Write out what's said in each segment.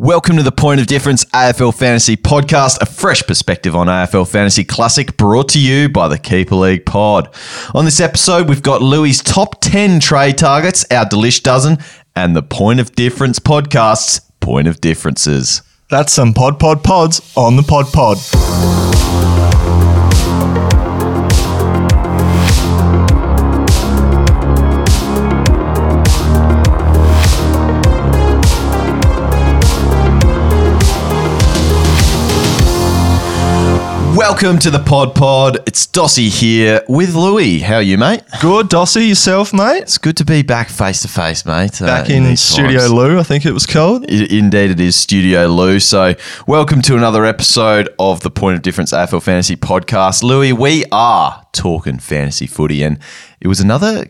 Welcome to the Point of Difference AFL Fantasy Podcast, a fresh perspective on AFL Fantasy Classic brought to you by the Keeper League Pod. On this episode, we've got Lewy's top 10 trade targets, our Delish Dozen, and the Point of Difference Podcast's Point of Differences. That's some pod pod pods on the pod pod. Welcome to the Pod Pod. It's Dossy here with Lewy. How are you, mate? Good, Dossy, yourself, mate. It's good to be back face to face, mate. uh, Back in Studio times. Lou, I think it was called. I- Indeed, it is Studio Lou. So, welcome to another episode of the Point of Difference AFL Fantasy Podcast. Lewy, we are talking fantasy footy, and it was another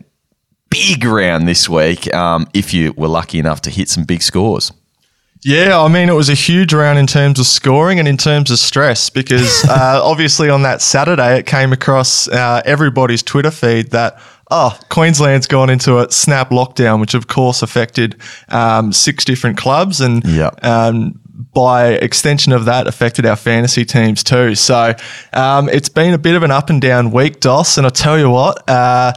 big round this week. Um, if you were lucky enough to hit some big scores, Yeah, I mean, it was a huge round in terms of scoring and in terms of stress because uh, obviously on that Saturday it came across uh, everybody's Twitter feed that. Oh, Queensland's gone into a snap lockdown, which of course affected um, six different clubs, and um, by extension of that, affected our fantasy teams too. So um, it's been a bit of an up and down week, Dos. And I tell you what, uh,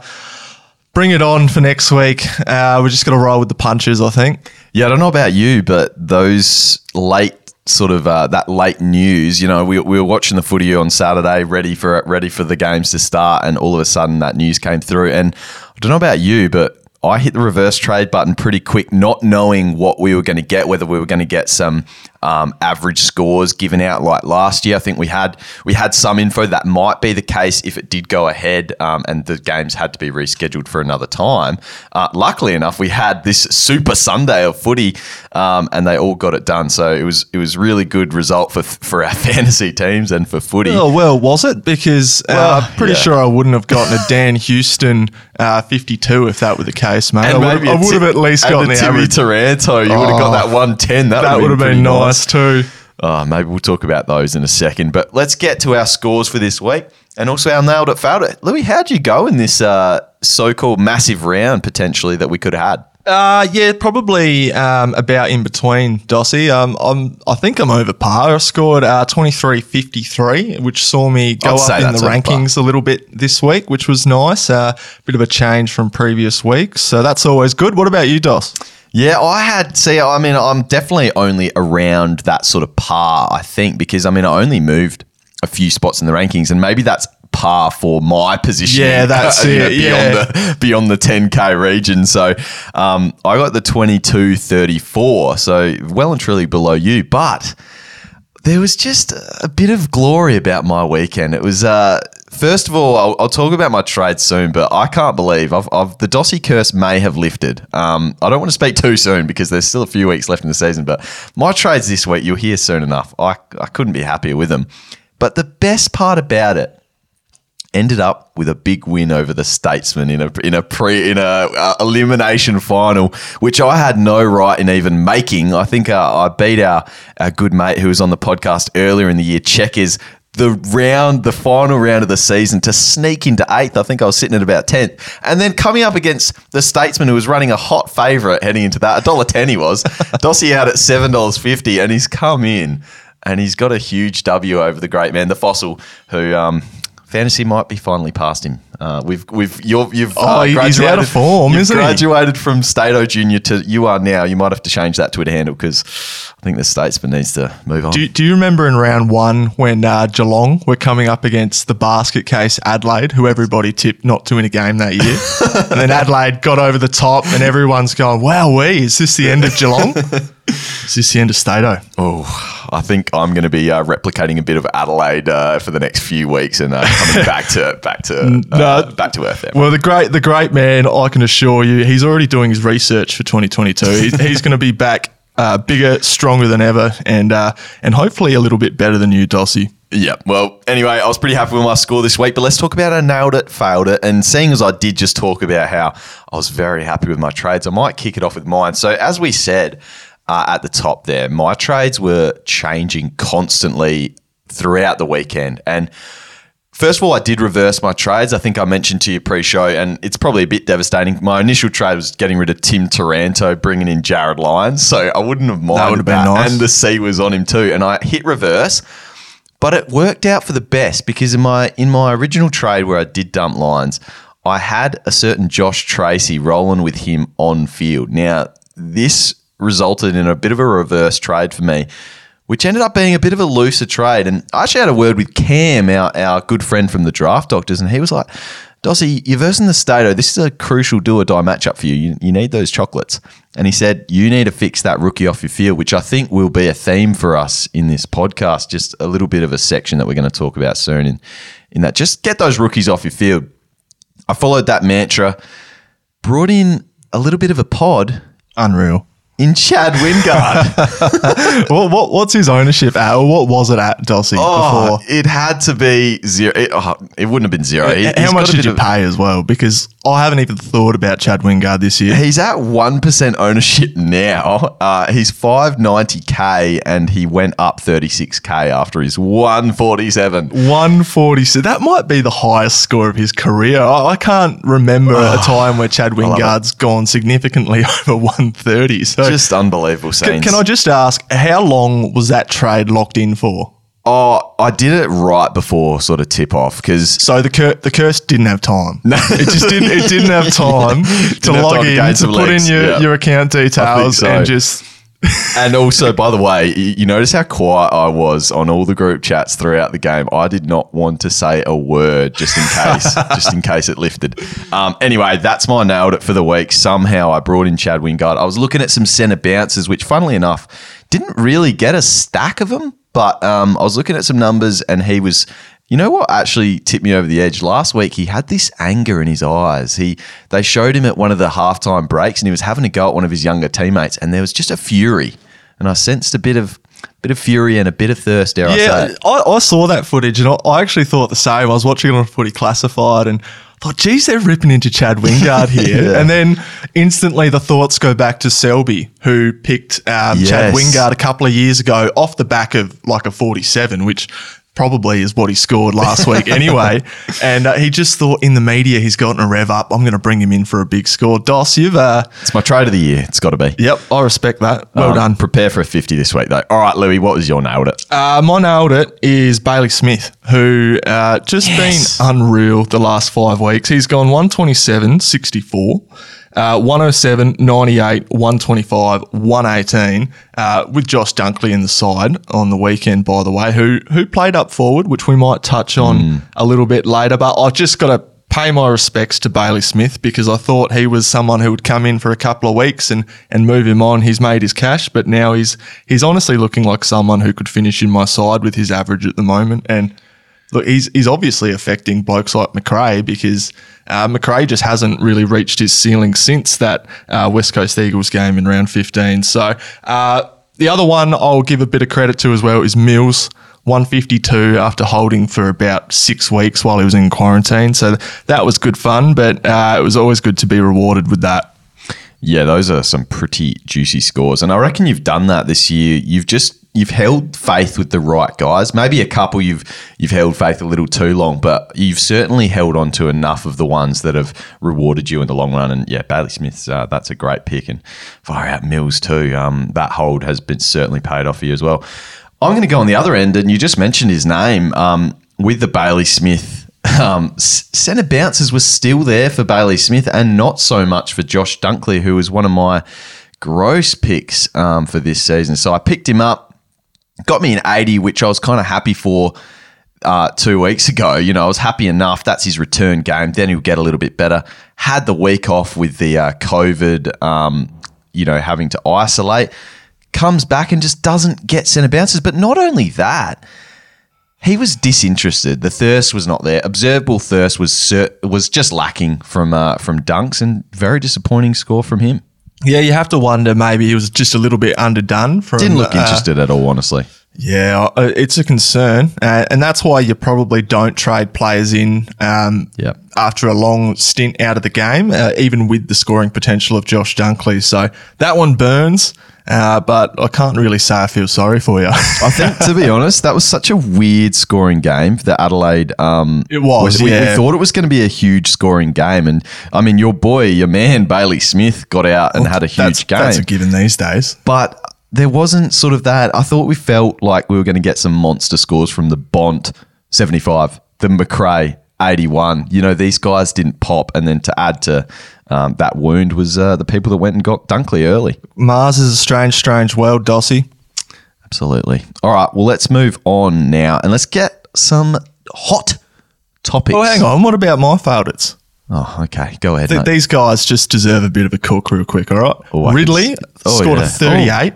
bring it on for next week. Uh, we're just going to roll with the punches, I think. Yeah, I don't know about you, but those late sort of uh, that late news, you know, we, we were watching the footy on Saturday, ready for ready for the games to start, and all of a sudden that news came through. And I don't know about you, but I hit the reverse trade button pretty quick, not knowing what we were going to get, whether we were going to get some um, average scores given out like last year. I think we had we had some info that might be the case if it did go ahead um, and the games had to be rescheduled for another time. Uh, luckily enough, we had this super Sunday of footy, um, and they all got it done. So it was it was really good result for for our fantasy teams and for footy. Oh, well, was it? Because Well, uh, I'm pretty yeah. sure I wouldn't have gotten a Dan Houston uh, 52 if that were the case, mate. I And would, I would have at least gotten a the Timmy average. Taranto. You would have got that one ten. That, That would have pretty been nice too. Oh, maybe we'll talk about those in a second. But let's get to our scores for this week and also our nailed it, failed it. Lewy, how'd you go in this uh, so-called massive round potentially that we could have had? Uh, yeah, probably um, about in between, Dossy. Um, I'm, I think I'm over par. I scored uh, 23.53, which saw me go I'd up in the that's rankings a little bit this week, which was nice. A uh, bit of a change from previous weeks. So that's always good. What about you, Dos? Yeah, I had. See, I mean, I'm definitely only around that sort of par. I think because I mean, I only moved a few spots in the rankings, and maybe that's par for my position. Yeah, that's it, beyond yeah. the beyond the 10k region. So, um, I got the 22 34, so well and truly below you, but. There was just a bit of glory about my weekend. It was, uh, first of all, I'll, I'll talk about my trade soon, but I can't believe I've, I've the Dossie curse may have lifted. Um, I don't want to speak too soon because there's still a few weeks left in the season, but my trades this week, you'll hear soon enough. I, I couldn't be happier with them. But the best part about it, ended up with a big win over the Statesman in a in a pre in a uh, elimination final, which I had no right in even making. I think uh, I beat our our good mate who was on the podcast earlier in the year, Checkers. The round, the final round of the season to sneak into eighth. I think I was sitting at about 10th. And then coming up against the Statesman who was running a hot favourite heading into that, $1.10 he was. Dossy out at $7.50 and he's come in and he's got a huge W over the great man, the fossil, who um, fantasy might be finally past him. Uh, we've we've you're, you've Oh, uh, graduated. he's out of form, you've isn't he? graduated from Stato Junior to you are now. You might have to change that Twitter handle because I think the Statesman needs to move on. Do, do you remember in round one when uh, Geelong were coming up against the basket case Adelaide, who everybody tipped not to win a game that year? and then Adelaide got over the top, and everyone's going, wow, we, is this the end of Geelong? is this the end of Stato? oh, I think I'm going to be uh, replicating a bit of Adelaide uh, for the next few weeks and uh, coming back to back to uh, No. back to earth. There. Well, the great, the great man, I can assure you, he's already doing his research for 2022. He, he's going to be back uh, bigger, stronger than ever, and uh, and hopefully a little bit better than you, Dossy. Yeah. Well, anyway, I was pretty happy with my score this week, but let's talk about I nailed it, failed it. And seeing as I did just talk about how I was very happy with my trades, I might kick it off with mine. So, as we said uh, at the top there, my trades were changing constantly throughout the weekend. And First of all, I did reverse my trades. I think I mentioned to you pre-show, and it's probably a bit devastating. My initial trade was getting rid of Tim Taranto, bringing in Jarryd Lyons, so I wouldn't have minded would have been that. nice. And the C was on him too, and I hit reverse, but it worked out for the best because in my in my original trade where I did dump Lyons, I had a certain Josh Treacy rolling with him on field. Now this resulted in a bit of a reverse trade for me which ended up being a bit of a looser trade. And I actually had a word with Cam, our, our good friend from the draft doctors, and he was like, Dossy, you're versing the Stato. This is a crucial do or die matchup for you. you. You need those chocolates. And he said, You need to fix that rookie off your field, which I think will be a theme for us in this podcast. Just a little bit of a section that we're going to talk about soon in, in that. Just get those rookies off your field. I followed that mantra, brought in a little bit of a pod Unreal. In Chad Wingard. what, what, what's his ownership at? Or what was it at, Dossy, Oh, before? it had to be zero. It, oh, it wouldn't have been zero. He- How much did you pay as well? Because I haven't even thought about Chad Wingard this year. He's at one percent ownership now. Uh, he's five ninety k, and he went up thirty six k after his 147. 147. That might be the highest score of his career. I, I can't remember a time where Chad. Wingard's gone significantly over 130. So Just unbelievable can, scenes. can I just ask, how long was that trade locked in for? Oh, I did it right before sort of tip off because So the cur- the curse didn't have time. No. it just didn't. It didn't have time to have log time to in to some put legs. in your, Yeah. your account details so. and just And also, by the way, y- you notice how quiet I was on all the group chats throughout the game. I did not want to say a word just in case, just in case it lifted. Um, anyway, that's my nailed it for the week. Somehow I brought in Chad Wingard. I was looking at some centre bounces, which, funnily enough, didn't really get a stack of them. But um, I was looking at some numbers, and he was. You know what actually tipped me over the edge last week? He had this anger in his eyes. He they showed him at one of the halftime breaks, and he was having a go at one of his younger teammates, and there was just a fury, and I sensed a bit of bit of fury and a bit of thirst. Dare I Yeah, say? I, I saw that footage and I, I actually thought the same. I was watching it on Footy Classified and thought, geez, they're ripping into Chad Wingard here. Yeah. And then instantly the thoughts go back to Selby, who picked um, Chad Wingard a couple of years ago off the back of like a 47, which probably is what he scored last week anyway. And uh, he just thought in the media he's gotten a rev up. I'm going to bring him in for a big score. Dos, you've, uh, It's my trade of the year. It's got to be. yep, I respect that. Well Um, done. Prepare for a fifty this week, though. All right, Lewy, what was your nailed it? Uh, my nailed it is Bailey Smith, who uh, just Yes. been unreal the last five weeks. He's gone 127, 64, uh, 107, 98, 125, 118, uh, with Josh Dunkley in the side on the weekend, by the way, who who played up forward, which we might touch on a little bit later. But I've just got to pay my respects to Bailey Smith because I thought he was someone who would come in for a couple of weeks and and move him on. He's made his cash, but now he's he's honestly looking like someone who could finish in my side with his average at the moment. And look, he's he's obviously affecting blokes like Macrae because uh, Macrae just hasn't really reached his ceiling since that uh, West Coast Eagles game in round 15. So uh, the other one I'll give a bit of credit to as well is Mills. 152 after holding for about six weeks while he was in quarantine. So that was good fun, but uh, it was always good to be rewarded with that. Yeah, those are some pretty juicy scores, and I reckon you've done that this year. You've just you've held faith with the right guys. Maybe a couple you've you've held faith a little too long, but you've certainly held on to enough of the ones that have rewarded you in the long run. And yeah, Bailey Smith's uh, that's a great pick, and fire out Mills too. Um, that hold has been certainly paid off for you as well. I'm going to go on the other end, and you just mentioned his name um, with the Bailey Smith um, centre bounces was still there for Bailey Smith and not so much for Josh Dunkley, who was one of my gross picks um, for this season. So I picked him up, got me an 80, which I was kind of happy for uh, two weeks ago. You know, I was happy enough. That's his return game. Then he'll get a little bit better. Had the week off with the uh, COVID, um, you know, having to isolate. Comes back and just doesn't get centre bounces. But not only that, he was disinterested. The thirst was not there. Observable thirst was cer- was just lacking from uh, from Dunks, and very disappointing score from him. Yeah, you have to wonder maybe he was just a little bit underdone. From, Didn't look uh, interested at all, honestly. Yeah, uh, it's a concern, uh, and that's why you probably don't trade players in um, Yep. after a long stint out of the game, uh, even with the scoring potential of Josh Dunkley. So that one burns. Uh, but I can't really say I feel sorry for you. I think, to be honest, that was such a weird scoring game that Adelaide. Um, It was, we, we thought it was going to be a huge scoring game, and I mean, your boy, your man Bailey Smith, got out and had a huge that's, game. That's a given these days. but there wasn't sort of that. I thought we felt like we were going to get some monster scores from the Bont 75, the Macrae 81. You know, these guys didn't pop. And then to add to um, that wound was uh, the people that went and got Dunkley early. Mars is a strange, strange world, Dossy. Absolutely. All right. Well, let's move on now and let's get some hot topics. Oh, hang on. What about my favourites? Oh, okay. Go ahead. Th- these guys just deserve a bit of a cook real quick, all right? Oh, Ridley oh, scored yeah. a 38.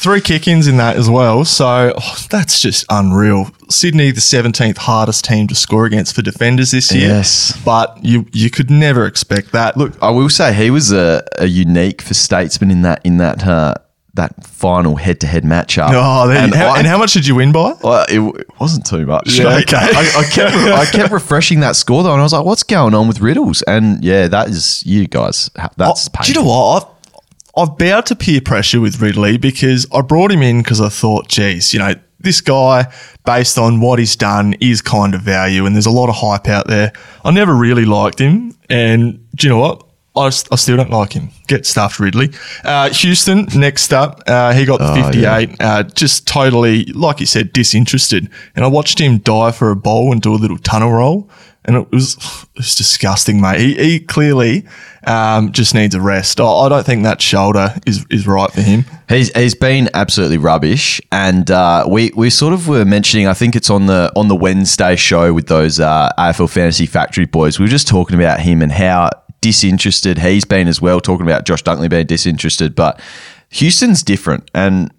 Three kick-ins in that as well. So oh, that's just unreal. Sydney, the 17th hardest team to score against for defenders this year. Yes. But you you could never expect that. Look, I will say he was a, a unique for Statesman in that in that uh, that final head to head matchup. oh, and, how, I- and how much did you win by? Well, it, it wasn't too much. Yeah, okay. I, I kept I kept refreshing that score though, and I was like, "What's going on with Riddles?" And yeah, that is you guys. That's Oh, do you know what? I've, I've bowed to peer pressure with Ridley because I brought him in because I thought, geez, you know, this guy, based on what he's done, is kind of value, and there's a lot of hype out there. I never really liked him, and do you know what? I still don't like him. Get stuffed, Ridley. Uh, Houston, next up, uh, he got the 58. Uh, just totally, like you said, disinterested. And I watched him dive for a bowl and do a little tunnel roll. And it was, it was disgusting, mate. He, he clearly um, just needs a rest. I, I don't think that shoulder is, is right for him. He's he's been absolutely rubbish, and uh, we we sort of were mentioning. I think it's on the on the Wednesday show with those uh, AFL Fantasy Factory boys. We were just talking about him and how disinterested he's been as well. Talking about Josh Dunkley being disinterested, but Houston's different, and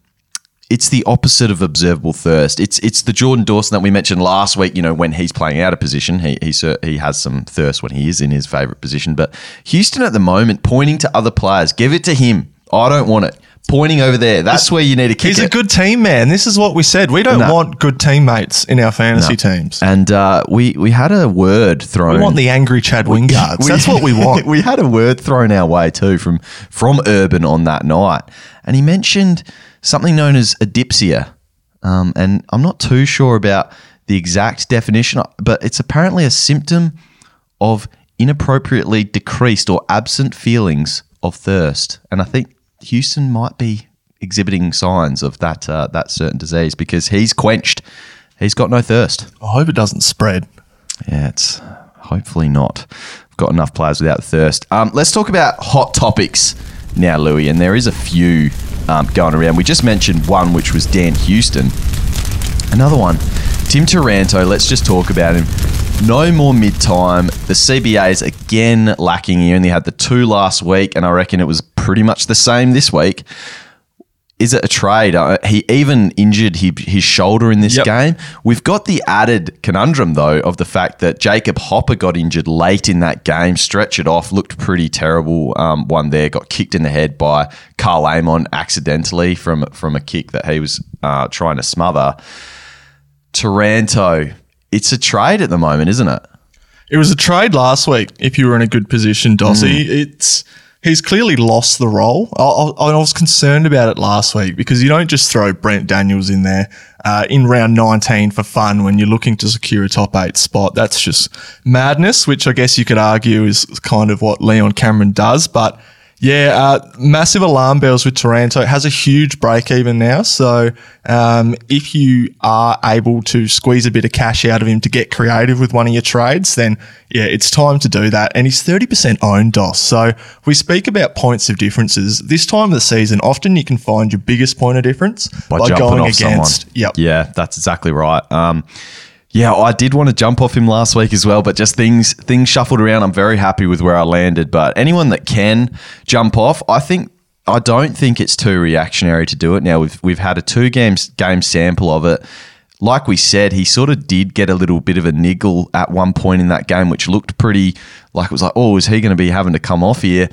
it's the opposite of observable thirst. It's it's the Jordan Dawson that we mentioned last week. You know, when he's playing out of position, he he he has some thirst when he is in his favorite position. But Houston at the moment, pointing to other players, give it to him. I don't want it. Pointing over there. That's where you need to kick He's it. a good team man. This is what we said. We don't No. want good teammates in our fantasy teams. and uh, we we had a word thrown. We want the angry Chad Wingards. That's what we want. we had a word thrown our way too from from Urban on that night, and he mentioned something known as adipsia, um, and I'm not too sure about the exact definition, but it's apparently a symptom of inappropriately decreased or absent feelings of thirst, and I think Houston might be exhibiting signs of that uh, that certain disease because he's quenched. He's got no thirst. I hope it doesn't spread. Yeah, it's hopefully not. I've got enough players without thirst. Um, let's talk about hot topics now, Lewy, and there is a few um, going around. We just mentioned one, which was Dan Houston. Another one, Tim Taranto. Let's just talk about him. No more mid time. The CBA is again lacking. He only had the two last week, and I reckon it was pretty much the same this week. Is it a trade? Uh, he even injured his, his shoulder in this Yep. game. We've got the added conundrum, though, of the fact that Jacob Hopper got injured late in that game, stretch it off, looked pretty terrible. Um, one there, got kicked in the head by Karl Amon accidentally from, from a kick that he was uh, trying to smother. Taranto, it's a trade at the moment, isn't it? It was a trade last week. If you were in a good position, Dossy, Hmm. it's he's clearly lost the role. I, I, I was concerned about it last week because you don't just throw Brent Daniels in there uh, in round 19 for fun when you're looking to secure a top eight spot. That's just madness, which I guess you could argue is kind of what Leon Cameron does, but. Yeah, uh, massive alarm bells with Taranto. It has a huge break even now. So um, if you are able to squeeze a bit of cash out of him to get creative with one of your trades, then yeah, it's time to do that. And he's 30% owned Dos. So we speak about points of differences. This time of the season, often you can find your biggest point of difference by, jumping going against. someone. Yep. Yeah, that's exactly right. Um, yeah, I did want to jump off him last week as well, but just things things shuffled around. I'm very happy with where I landed. But anyone that can jump off, I think I don't think it's too reactionary to do it now. We've we've had a two games game sample of it. Like we said, he sort of did get a little bit of a niggle at one point in that game, which looked pretty like it was like, oh, is he going to be having to come off here?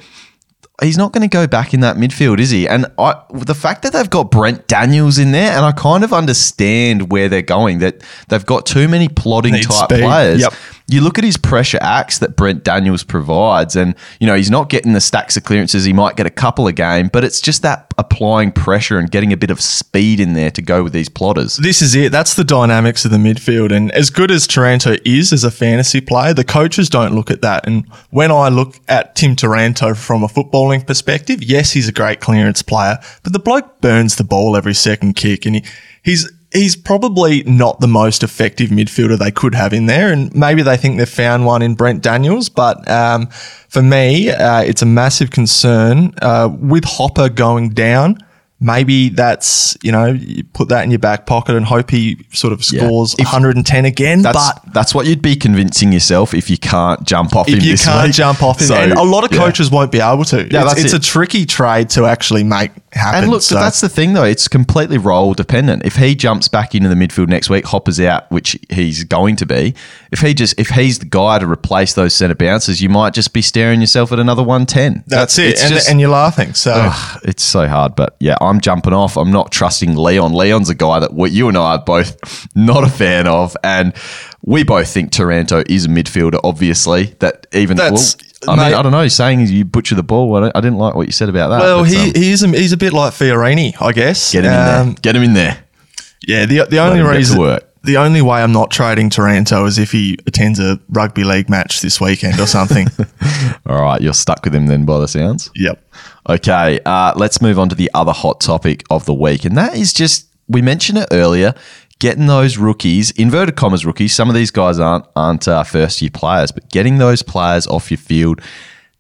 He's not going to go back in that midfield, is he? And I, the fact that they've got Brent Daniels in there, and I kind of understand where they're going. That they've got too many plodding Need type speed. players. Yep. You look at his pressure acts that Brent Daniels provides, and you know he's not getting the stacks of clearances. He might get a couple a game, but it's just that applying pressure and getting a bit of speed in there to go with these plotters. This is it. That's the dynamics of the midfield. And as good as Taranto is as a fantasy player, the coaches don't look at that. And when I look at Tim Taranto from a footballing perspective, yes, he's a great clearance player, but the bloke burns the ball every second kick, and he, he's he's probably not the most effective midfielder they could have in there. And maybe they think they've found one in Brent Daniels. But um, for me, uh, it's a massive concern uh, with Hopper going down maybe that's you know you put that in your back pocket and hope he sort of scores If- 110 again. That's but that's what you'd be convincing yourself if you can't jump off him. if you this can't week. jump off him, So, and a lot of yeah. coaches won't be able to. Yeah, it's, that's it's it. a tricky trade to actually make happen. And look, so- that's the thing, though. It's completely role dependent. If he jumps back into the midfield next week, Hopper's out, which he's going to be. If he just if he's the guy to replace those centre bounces, you might just be staring yourself at another one ten. that's it, and, just- and you're laughing. So Ugh, it's so hard, but yeah, I'm jumping off. I'm not trusting Leon. Leon's a guy that you and I are both not a fan of, and we both think Taranto is a midfielder. Obviously, that even That's- well, I mean, I don't know. Saying you butcher the ball, I, I didn't like what you said about that. well, but, he, um, he is a, he's a bit like Fiorini, I guess. get him in Um, there. Get him in there. Yeah, the the only him get to reason work. the only way I'm not trading Taranto is if he attends a rugby league match this weekend or something. All right, you're stuck with him then, by the sounds. yep. Okay, uh, let's move on to the other hot topic of the week, and that is just we mentioned it earlier. Getting those rookies, inverted commas rookies. Some of these guys aren't aren't uh, first year players, but getting those players off your field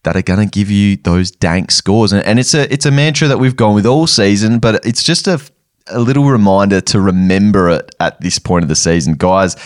that are going to give you those dank scores, and, and it's a it's a mantra that we've gone with all season, but it's just a a little reminder to remember it at this point of the season, guys.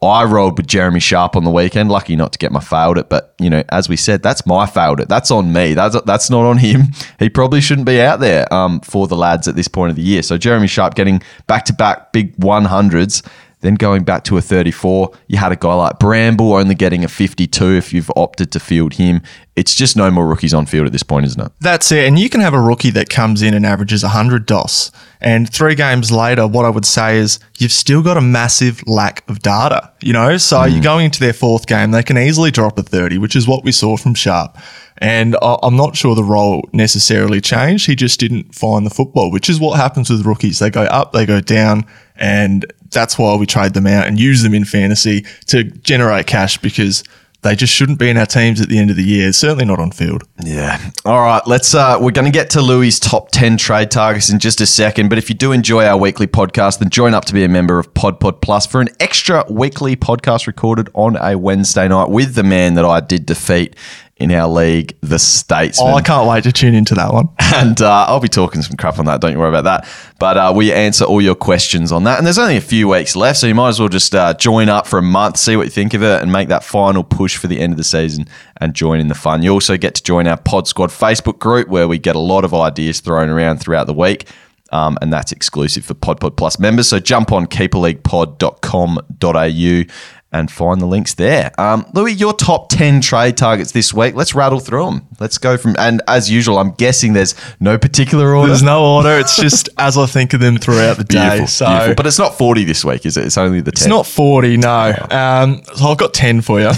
I rolled with Jeremy Sharp on the weekend. Lucky not to get my failed it, but you know, as we said, that's my failed it. That's on me. That's that's not on him. He probably shouldn't be out there um, for the lads at this point of the year. So Jeremy Sharp getting back to back big one hundreds, then going back to a thirty four. You had a guy like Bramble only getting a fifty two if you've opted to field him. It's just no more rookies on field at this point, isn't it? That's it. And you can have a rookie that comes in and averages 100 Dos. And three games later, what I would say is you've still got a massive lack of data, you know? So mm. you're going into their fourth game, they can easily drop a 30, which is what we saw from Sharp. And I'm not sure the role necessarily changed. He just didn't find the football, which is what happens with rookies. They go up, they go down, and that's why we trade them out and use them in fantasy to generate cash because they just shouldn't be in our teams at the end of the year. Certainly not on field. Yeah. All right. Let's. Uh, we're going to get to Lewy's top ten trade targets in just a second. But if you do enjoy our weekly podcast, then join up to be a member of Pod Pod Plus for an extra weekly podcast recorded on a Wednesday night with the man that I did defeat in our league, the Statesman. Oh, I can't wait to tune into that one. And uh, I'll be talking some crap on that. Don't you worry about that. But uh, we answer all your questions on that. And there's only a few weeks left, so you might as well just uh, join up for a month, see what you think of it, and make that final push for the end of the season and join in the fun. You also get to join our Pod Squad Facebook group where we get a lot of ideas thrown around throughout the week. Um, and that's exclusive for Pod Pod Plus members. So jump on keeperleaguepod.com.au and find the links there. Um, Lewy, your top 10 trade targets this week. Let's rattle through them. Let's go from, and as usual, I'm guessing there's no particular order. There's no order. It's just as I think of them throughout the day. Beautiful, so beautiful. But it's not 40 this week, is it? It's only the 10. it's not 40, no. Um, so I've got 10 for you.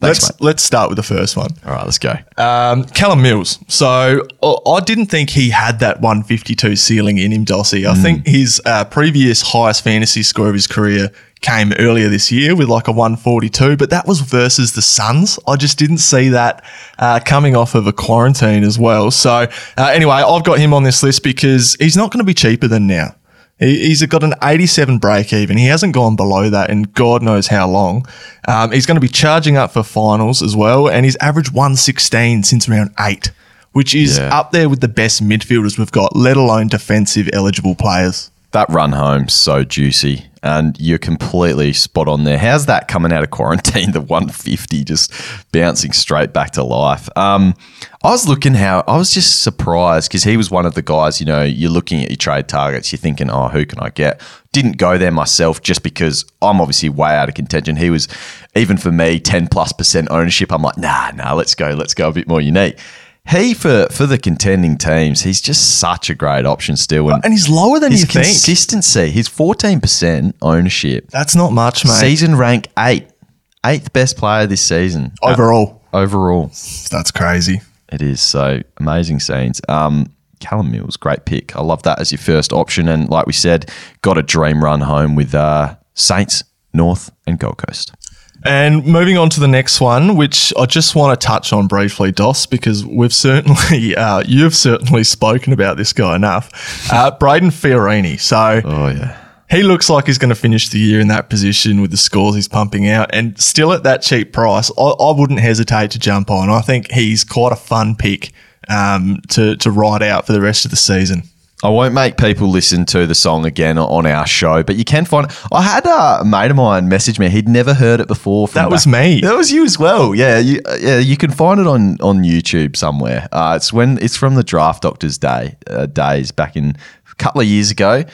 Let's mate. let's start with the first one. All right, let's go. Um, Callum Mills. So I didn't think he had that 152 ceiling in him, Dossy. I think his uh, previous highest fantasy score of his career came earlier this year with like a 142, but that was versus the Suns. I just didn't see that uh, coming off of a quarantine as well. So uh, anyway, I've got him on this list because he's not going to be cheaper than now. He- He's got an 87 break even. He hasn't gone below that in God knows how long. Um, he's going to be charging up for finals as well, and he's averaged 116 since round eight, which is Yeah. up there with the best midfielders we've got, let alone defensive eligible players. That run home's so juicy, and you're completely spot on there. How's that coming out of quarantine? The 150 just bouncing straight back to life. Um, I was looking how I was just surprised because he was one of the guys. You know, you're looking at your trade targets, you're thinking, oh, who can I get? Didn't go there myself just because I'm obviously way out of contention. He was even for me 10 plus percent ownership. I'm like, nah, nah, let's go, let's go a bit more unique. He for for the contending teams, he's just such a great option still. And And he's lower than his you think. consistency, his 14% ownership, That's not much, mate. season rank eight. eighth best player this season Overall, Uh, overall. that's crazy. It is so amazing scenes. Um, Callum Mills, great pick. I love that as your first option, and like we said, got a dream run home with uh, Saints, North, and Gold Coast. And moving on to the next one, which I just want to touch on briefly, Dos, because we've certainly, uh, you've certainly spoken about this guy enough. Uh, Brayden Fiorini. So Oh yeah, he looks like he's going to finish the year in that position with the scores he's pumping out, and still at that cheap price, I, I wouldn't hesitate to jump on. I think he's quite a fun pick um, to to ride out for the rest of the season. I won't make people listen to the song again on our show, but you can find. I had a mate of mine message me; he'd never heard it before. from That was me. That was you as well. Yeah, you, yeah. You can find it on on YouTube somewhere. Uh, it's when it's from the Draft Doctors Day uh, days back in a couple of years ago.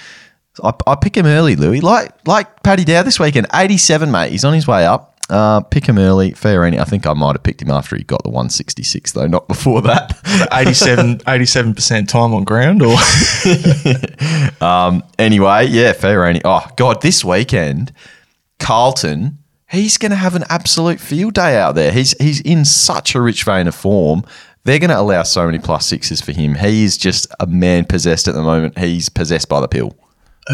I, I pick him early, Lewy. Like like Paddy Dow this weekend, eighty seven, mate. He's on his way up. Uh, pick him early, Fiorini. I think I might have picked him after he got the 166, though, not before that. 87 percent time on ground, or Anyway, yeah, Fiorini. Oh, God, this weekend, Carlton, he's going to have an absolute field day out there. He's, he's in such a rich vein of form. They're going to allow so many plus sixes for him. He is just a man possessed at the moment. He's possessed by the pill.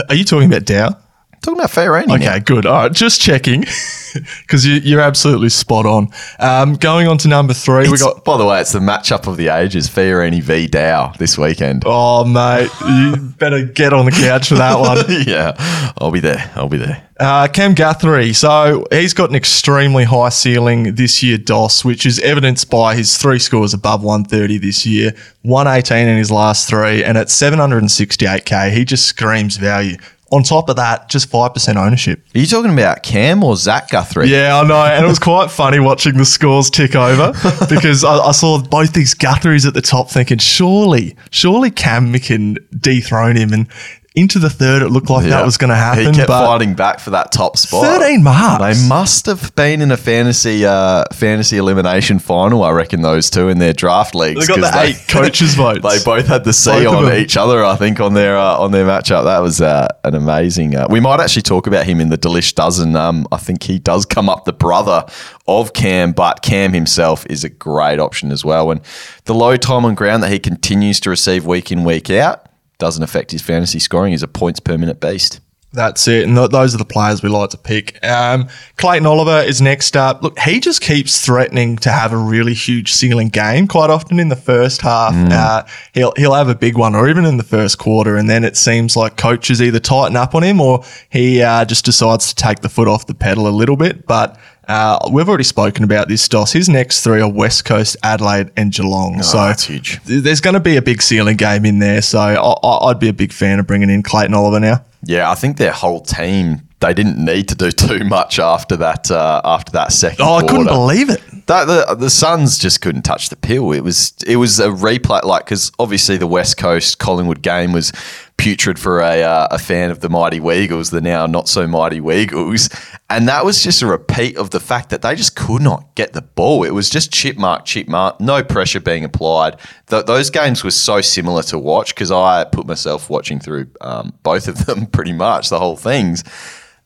are you talking about Dow? Talking about fair Fiorini. Okay, now. good. All right, just checking because you, you're absolutely spot on. Um, going on to number three, we got. by the way, it's the matchup of the ages, Fiorini v Dow this weekend. Oh, mate, you better get on the couch for that one. yeah, I'll be there. I'll be there. Uh, Cam Guthrie. So he's got an extremely high ceiling this year, Dos, which is evidenced by his three scores above 130 this year, 118 in his last three, and at 768k, he just screams value. On top of that, just 5% ownership. Are you talking about Cam or Zach Guthrie? Yeah, I know. And it was quite funny watching the scores tick over because I, I saw both these Guthries at the top thinking, surely, surely Cam can dethrone him. And into the third, it looked like that was going to happen. He kept fighting back for that top spot. 13 marks. They must have been in a fantasy uh, fantasy elimination final. I reckon those two in their draft leagues. They got the eight coaches' votes. They both had the C Both on each other. I think on their uh, on their matchup. That was uh, an amazing. Uh, we might actually talk about him in the Delish dozen. Um, I think he does come up the brother of Cam, but Cam himself is a great option as well. And the low time on ground that he continues to receive week in week out doesn't affect his fantasy scoring. He's a points per minute beast. That's it. And th- those are the players we like to pick. Um, Clayton Oliver is next up. Look, he just keeps threatening to have a really huge ceiling game. Quite often in the first half, uh, he'll he'll have a big one, or even in the first quarter, and then it seems like coaches either tighten up on him or he uh, just decides to take the foot off the pedal a little bit. But uh, we've already spoken about this, Dos. His next three are West Coast, Adelaide, and Geelong. so that's huge. th- There's going to be a big ceiling game in there. So I, I, I'd be a big fan of bringing in Clayton Oliver now. Yeah, I think their whole team they didn't need to do too much after that uh, after that second. Oh, I couldn't believe it. That, the the Suns just couldn't touch the pill. It was it was a replay like because obviously the West Coast Collingwood game was putrid for a uh, a fan of the mighty Weagles, the now not so mighty Weagles, and that was just a repeat of the fact that they just could not get the ball. It was just chip mark, chip mark, no pressure being applied. Th- those games were so similar to watch because I put myself watching through um, both of them pretty much the whole things.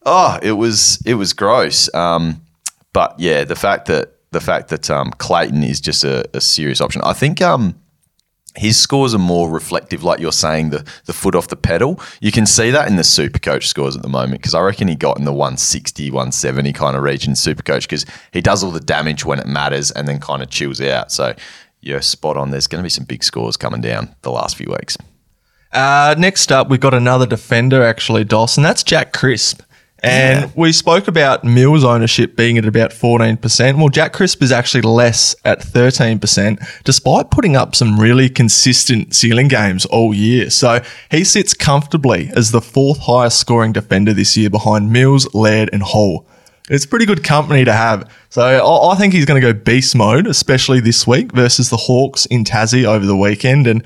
Oh, it was it was gross. Um, but yeah, the fact that the fact that um, Clayton is just a, a serious option. I think um, his scores are more reflective, like you're saying, the the foot off the pedal. You can see that in the Super Coach scores at the moment because I reckon he got in the 160, 170 kind of region Super Coach because he does all the damage when it matters and then kind of chills out. So you're spot on. There's going to be some big scores coming down the last few weeks. Uh, next up, we've got another defender, actually, Dawson. That's Jack Crisp. And Yeah. we spoke about Mills ownership being at about 14%. Well, Jack Crisp is actually less at 13%, despite putting up some really consistent ceiling games all year. So he sits comfortably as the fourth highest scoring defender this year behind Mills, Laird, and Hall. It's pretty good company to have. So I, I think he's going to go beast mode, especially this week versus the Hawks in Tassie over the weekend. And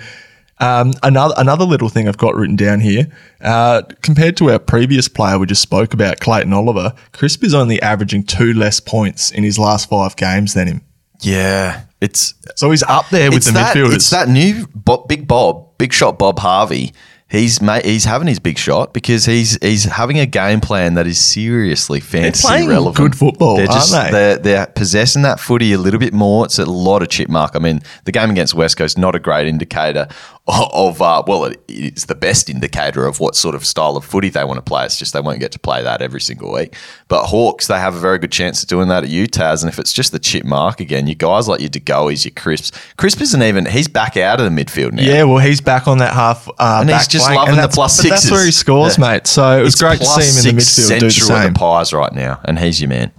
um, another another little thing I've got written down here, uh, compared to our previous player we just spoke about, Clayton Oliver, Crisp is only averaging two less points in his last five games than him. Yeah, it's So he's up there with the that, midfielders. It's that new Bob, Big Bob, Big Shot Bob Harvey. He's mate, he's having his big shot because he's he's having a game plan that is seriously fantasy playing relevant. good football, They're aren't just they? they're they're possessing that footy a little bit more. It's a lot of chip mark. I mean, the game against West Coast not a great indicator of, uh, well, it, it's the best indicator of what sort of style of footy they want to play. It's just they won't get to play that every single week. But Hawks, they have a very good chance of doing that at UTAS. And if it's just the chip mark again, you guys like your De Goey's, your Crisps. Crisp isn't even he's back out of the midfield now. Yeah, well, he's back on that half. Uh, And he's back just flank, loving the that's, That's where he scores, Yeah. mate. So it was It's great to see him in the six midfield do the same. the Pies right now, and he's your man.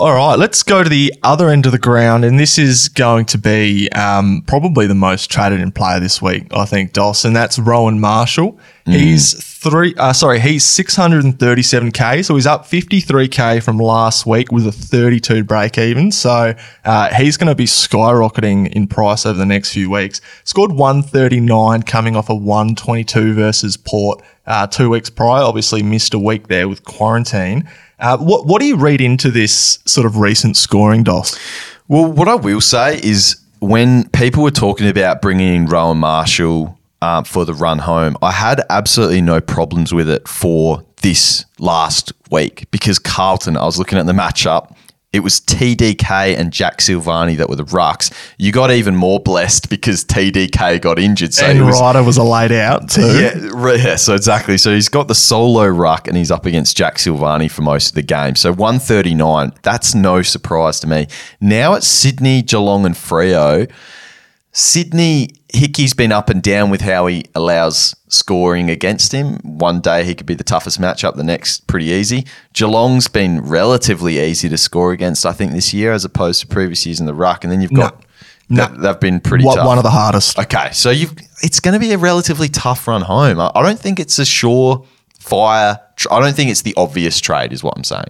All right, let's go to the other end of the ground, and this is going to be um, probably the most traded in player this week, I think, Dos, and that's Rowan Marshall. He's three, uh, sorry, he's 637k, so he's up 53k from last week with a 32 break even. So uh, he's going to be skyrocketing in price over the next few weeks. Scored 139 coming off a 122 versus Port uh, two weeks prior. Obviously missed a week there with quarantine. Uh, what what do you read into this sort of recent scoring, Dos? Well, what I will say is when people were talking about bringing in Rowan Marshall um, for the run home, I had absolutely no problems with it for this last week because Carlton, I was looking at the matchup. It was TDK and Jack Silvagni that were the rucks. You got even more blessed because TDK got injured. So And was, Ryder was a laid out too. yeah, yeah, so exactly. So he's got the solo ruck and he's up against Jack Silvagni for most of the game. So 139, that's no surprise to me. Now it's Sydney, Geelong, and Freo. Sydney, Hickey's been up and down with how he allows scoring against him. One day he could be the toughest matchup, the next pretty easy. Geelong's been relatively easy to score against, I think, this year as opposed to previous years in the ruck. And then you've got, No. they- they've been pretty What, tough. one of the hardest. Okay, so you've it's going to be a relatively tough run home. I, I don't think it's a sure fire. tr- I don't think it's the obvious trade, is what I'm saying.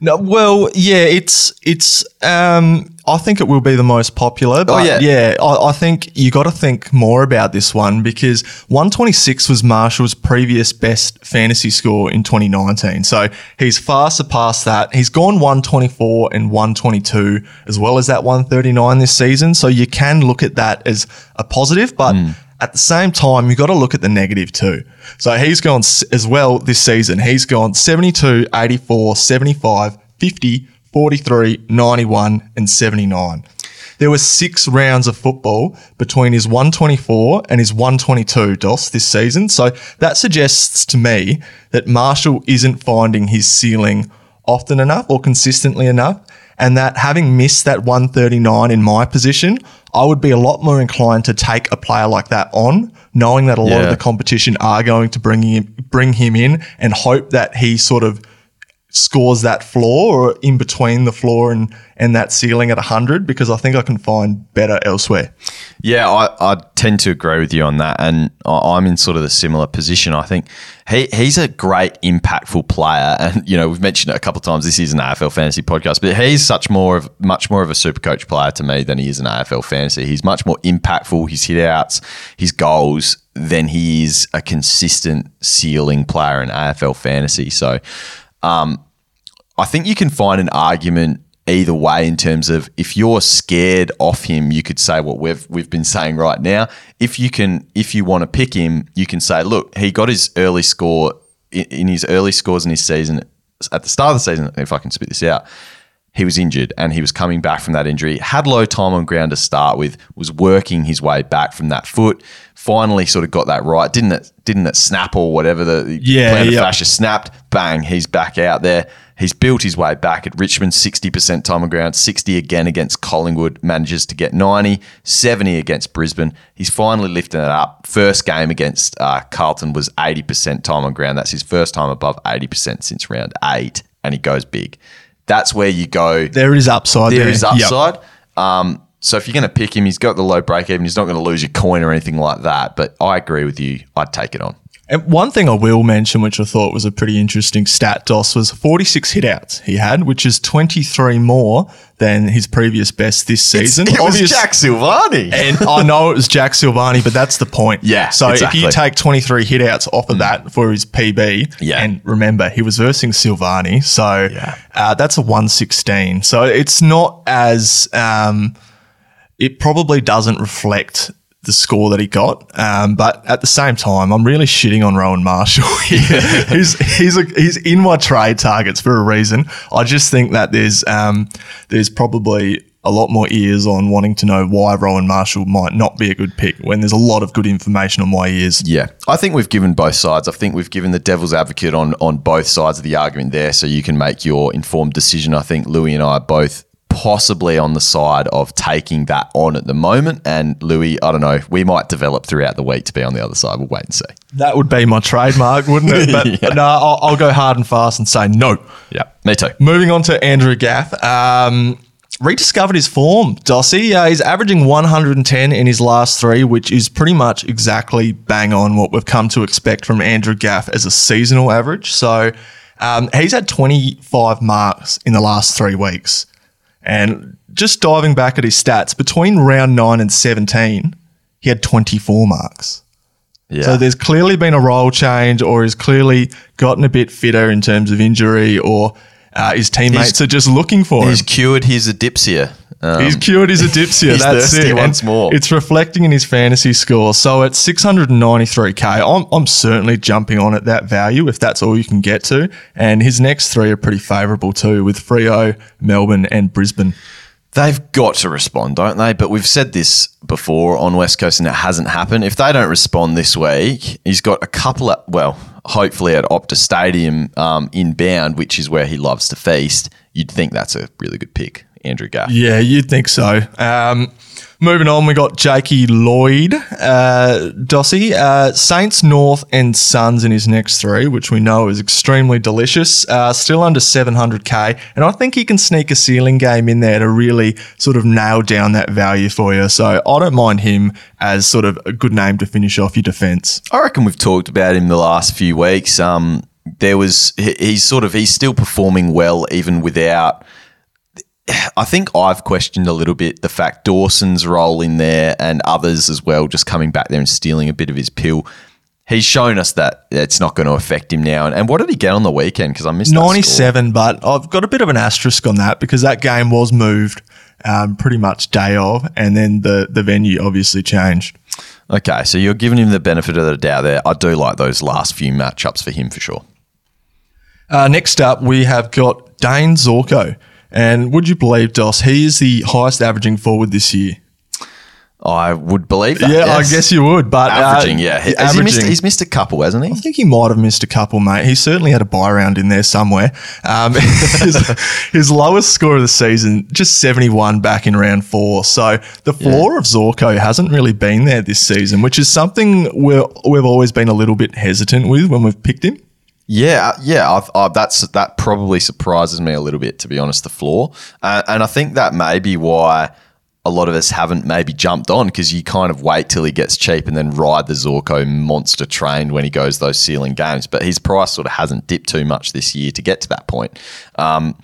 No, well, yeah, it's it's. Um, I think it will be the most popular. But yeah. yeah, I, I think you got to think more about this one because 126 was Marshall's previous best fantasy score in 2019. So he's far surpassed that. He's gone 124 and 122 as well as that 139 this season. So you can look at that as a positive, but. At the same time, you've got to look at the negative too. So he's gone as well this season. He's gone 72, 84, 75, 50, 43, 91, and 79. There were six rounds of football between his 124 and his 122 Dos this season. So that suggests to me that Marshall isn't finding his ceiling often enough or consistently enough. And that having missed that 139 in my position, I would be a lot more inclined to take a player like that on, knowing that a lot of the competition are going to bring him, bring him in and hope that he sort of scores that floor or in between the floor and, and that ceiling at 100 because I think I can find better elsewhere. Yeah, I, I tend to agree with you on that, and I'm in sort of the similar position. I think he he's a great impactful player, and you know we've mentioned it a couple of times. This is an AFL fantasy podcast, but he's such more of much more of a super coach player to me than he is an AFL fantasy. He's much more impactful. His hit outs, his goals, than he is a consistent ceiling player in AFL fantasy. So. Um, I think you can find an argument either way in terms of if you're scared off him, you could say what we've we've been saying right now. If you can, if you want to pick him, you can say, look, he got his early score in, his early scores in his season at the start of the season. If I can spit this out. He was injured and he was coming back from that injury. Had low time on ground to start with. Was working his way back from that foot. Finally, sort of got that right. Didn't it? Didn't it snap or whatever the Yeah, plantar yeah. fascia snapped? Bang! He's back out there. He's built his way back at Richmond, 60% time on ground, 60 again against Collingwood, manages to get 90, 70 against Brisbane. He's finally lifting it up. First game against uh, Carlton was 80% time on ground. That's his first time above 80% since round eight, and he goes big. That's where you go. There is upside There there. is upside. Um, so if you're going to pick him, he's got the low break even. He's not going to lose your coin or anything like that. But I agree with you. I'd take it on. And one thing I will mention, which I thought was a pretty interesting stat, Dos, was 46 hitouts he had, which is 23 more than his previous best this season. It was Jack Silvagni. And I know it was Jack Silvagni, but that's the point. Yeah, So exactly. if you take 23 hitouts off of that for his PB, Yeah. and remember, he was versing Silvagni. So Yeah. uh, that's a 116. So it's not as, um, it probably doesn't reflect the score that he got. Um, but at the same time, I'm really shitting on Rowan Marshall. he's he's a, he's in my trade targets for a reason. I just think that there's um, there's probably a lot more ears on wanting to know why Rowan Marshall might not be a good pick when there's a lot of good information on my ears. Yeah, I think we've given both sides. I think we've given the devil's advocate on on both sides of the argument there, so you can make your informed decision. I think Lewy and I are both possibly on the side of taking that on at the moment. And Lewy, I don't know, we might develop throughout the week to be on the other side. We'll wait and see. That would be my trademark, wouldn't it? But Yeah. no, I'll, I'll go hard and fast and say no. Yeah, me too. Moving on to Andrew Gaff. Um, rediscovered his form, Dossy. Uh, he's averaging 110 in his last three, which is pretty much exactly bang on what we've come to expect from Andrew Gaff as a seasonal average. So um, he's had 25 marks in the last three weeks. And just diving back at his stats, between round nine and 17, he had 24 marks. Yeah. So there's clearly been a role change, or he's clearly gotten a bit fitter in terms of injury, or uh, his teammates He's- are just looking for him. He's cured his adipsia. Um, He's cured his adipsia. he's That's thirsty it. once more. It's reflecting in his fantasy score. So at 693k, I'm, I'm certainly jumping on at that value if that's all you can get to. And his next three are pretty favourable too, with Freo, Melbourne, and Brisbane. They've got to respond, don't they? But we've said this before on West Coast and it hasn't happened. If they don't respond this week, he's got a couple of, well, hopefully at Optus Stadium um, inbound, which is where he loves to feast. You'd think that's a really good pick, Andrew Gaff. Yeah, you'd think so. Um, moving on, we got Jakey Lloyd, uh, Dossy, uh, Saints, North, and Suns in his next three, which we know is extremely delicious. Uh, still under 700k, and I think he can sneak a ceiling game in there to really sort of nail down that value for you. So I don't mind him as sort of a good name to finish off your defense. I reckon we've talked about him the last few weeks. Um, there was he- he's sort of he's still performing well even without. I think I've questioned a little bit the fact Dawson's role in there and others as well, just coming back there and stealing a bit of his pill. He's shown us that it's not going to affect him now. And, and what did he get on the weekend? Because I missed that 97, but I've got a bit of an asterisk on that because that game was moved um, pretty much day of, and then the, the venue obviously changed. Okay, so you're giving him the benefit of the doubt there. I do like those last few matchups for him for sure. Uh, next up, we have got Dane Zorko. And would you believe, Dos, he is the highest averaging forward this year. I would believe that. Yeah, yes. I guess you would, but uh, averaging. yeah, He- has he missed, averaging. he's missed a couple, hasn't he? I think he might have missed a couple, mate. He certainly had a bye round in there somewhere. Um, his, his lowest score of the season, just 71 back in round four. So the floor of Zorko hasn't really been there this season, which is something we're, we've always been a little bit hesitant with when we've picked him. Yeah, yeah, I've, i that's that probably surprises me a little bit, to be honest. The floor, uh, and I think that may be why a lot of us haven't maybe jumped on because you kind of wait till he gets cheap and then ride the Zorko monster train when he goes those ceiling games. But his price sort of hasn't dipped too much this year to get to that point. Um,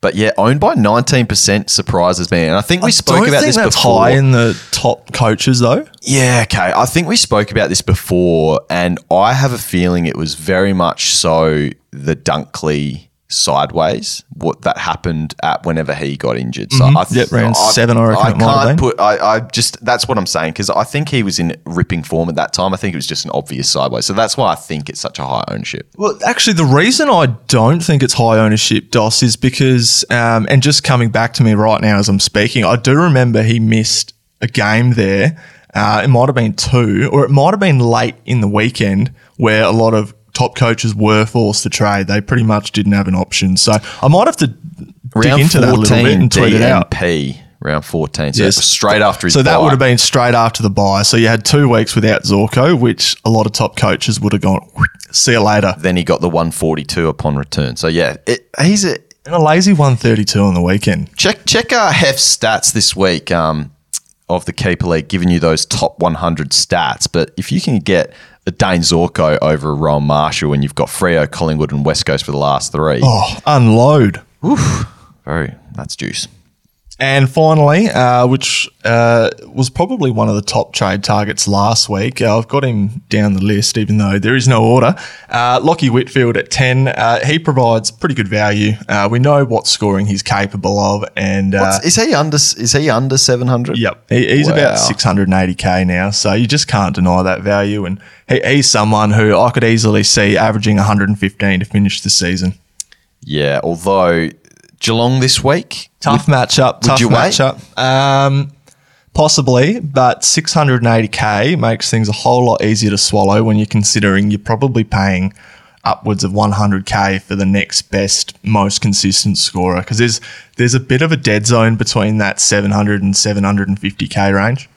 but yeah, owned by nineteen percent surprises me, and I think we spoke Don't about this that's before. high in the top coaches, though. Yeah, okay. I think we spoke about this before, and I have a feeling it was very much so the Dunkley sideways what that happened at whenever he got injured. So I Yep, round seven, I reckon I can't been. put. I, I just that's what I'm saying because I think he was in ripping form at that time. I think it was just an obvious sideways. So that's why I think it's such a high ownership. Well, actually, the reason I don't think it's high ownership, DOS, is because, um, and just coming back to me right now as I'm speaking, I do remember he missed a game there. Uh, it might have been two, or it might have been late in the weekend where a lot of top coaches were forced to trade. They pretty much didn't have an option. So I might have to dig Round into that a little bit 14 and tweet it out. Round fourteen. So Yes. straight after his So that bye. would have been straight after the bye. So you had two weeks without Zorko, which a lot of top coaches would have gone, see you later. Then he got the 142 upon return. So yeah, it, he's a And a lazy 132 on the weekend. Check check our Heff's stats this week um, of the Keeper League, giving you those top 100 stats. But if you can get a Dane Zorko over a Rowan Marshall and you've got Freo, Collingwood, and West Coast for the last three, Oh, unload. Oof. Very that's juice. And finally, uh, which uh, was probably one of the top trade targets last week, uh, I've got him down the list, even though there is no order. Uh, Lachie Whitfield at 10. Uh, he provides pretty good value. Uh, we know what scoring he's capable of. And is he under? Is he under seven hundred? Yep, he, he's Wow. about 680k now, so you just can't deny that value. And he, he's someone who I could easily see averaging 115 to finish the season. Yeah. Although Geelong this week, Tough matchup. Tough matchup. Um, possibly, but 680k makes things a whole lot easier to swallow when you're considering you're probably paying upwards of 100k for the next best, most consistent scorer because there's there's a bit of a dead zone between that 700 and 750k range.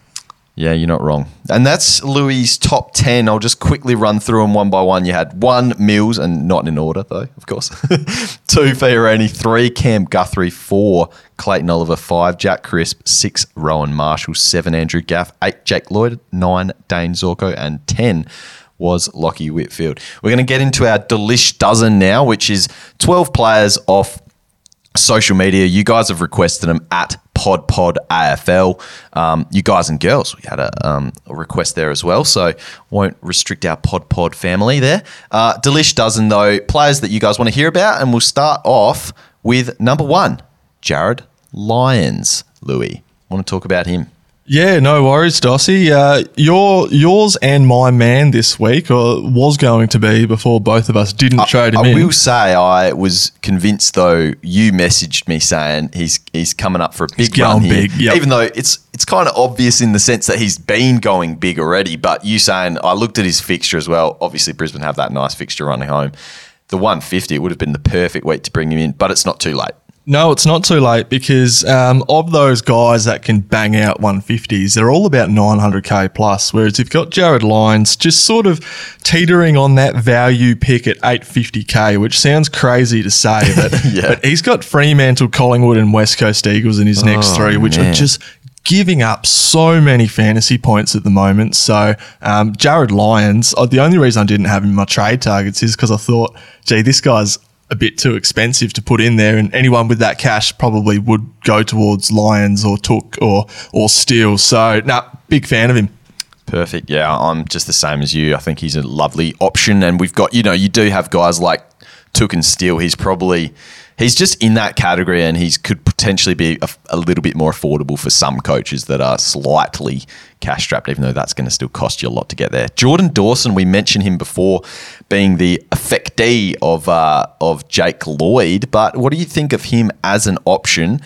Yeah, you're not wrong. And that's Lewy's top 10. I'll just quickly run through them one by one. You had one, Mills, and not in order, though, of course. two, Fiorini. Three, Cam Guthrie. Four, Clayton Oliver. Five, Jack Crisp. Six, Rowan Marshall. Seven, Andrew Gaff. Eight, Jake Lloyd. Nine, Dane Zorko. And 10 was Lachie Whitfield. We're going to get into our Delish Dozen now, which is 12 players off social media. You guys have requested them at Pod Pod AFL. Um, you guys and girls, we had a, um, a request there as well, so won't restrict our Pod Pod family there. Uh, Delish dozen though players that you guys want to hear about, and we'll start off with number one, Jarryd Lyons. Lewy, want to talk about him? Yeah, no worries, Dossy. Uh, your yours and my man this week, or was going to be before both of us didn't trade him I in. will say I was convinced though you messaged me saying he's he's coming up for a big run here. big, yep. Even though it's it's kind of obvious in the sense that he's been going big already, but you saying I looked at his fixture as well. Obviously Brisbane have that nice fixture running home. The 150 it would have been the perfect week to bring him in, but it's not too late. No, it's not too late because um, of those guys that can bang out 150s, they're all about 900k plus. Whereas if you've got Jarryd Lyons just sort of teetering on that value pick at 850k, which sounds crazy to say, but, Yeah. but he's got Fremantle, Collingwood, and West Coast Eagles in his next three, which man. are just giving up so many fantasy points at the moment. So um, Jarryd Lyons, uh, the only reason I didn't have him in my trade targets is because I thought, gee, this guy's a bit too expensive to put in there, and anyone with that cash probably would go towards Lyons or Touk or or Steele. So, nah, big fan of him. Perfect. Yeah, I'm just the same as you. I think he's a lovely option, and we've got you know you do have guys like Touk and Steele. He's probably he's just in that category, and he could potentially be a, a little bit more affordable for some coaches that are slightly cash strapped, even though that's going to still cost you a lot to get there. Jordan Dawson, we mentioned him before being the effectee of uh, of Jake Lloyd, but what do you think of him as an option?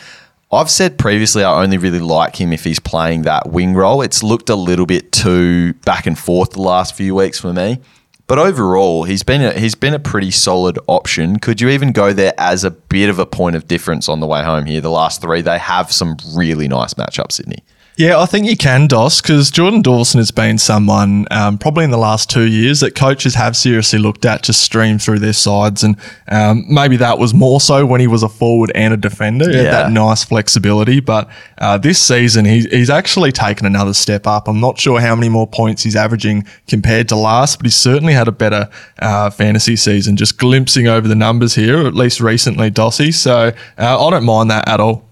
I've said previously I only really like him if he's playing that wing role. It's looked a little bit too back and forth the last few weeks for me. But overall, he's been a, he's been a pretty solid option. Could you even go there as a bit of a point of difference on the way home here? The last three, they have some really nice matchups, Sydney. Yeah, I think you can, Dos, because Jordan Dawson has been someone um, probably in the last two years that coaches have seriously looked at to stream through their sides. And um, maybe that was more so when he was a forward and a defender. Yeah. that nice flexibility. But uh, this season, he, he's actually taken another step up. I'm not sure how many more points he's averaging compared to last, but he's certainly had a better uh, fantasy season. Just glimpsing over the numbers here, at least recently, Dossy. So uh, I don't mind that at all.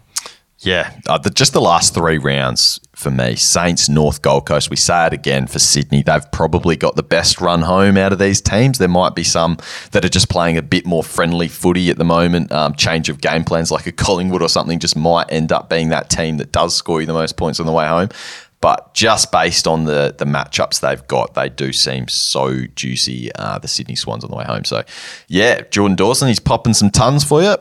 Yeah, uh, the, just the last three rounds for me Saints, North Gold Coast. We say it again for Sydney. They've probably got the best run home out of these teams. There might be some that are just playing a bit more friendly footy at the moment. Um, change of game plans, like a Collingwood or something, just might end up being that team that does score you the most points on the way home. But just based on the the matchups they've got, they do seem so juicy. Uh, the Sydney Swans on the way home. So, yeah, Jordan Dawson, he's popping some tons for you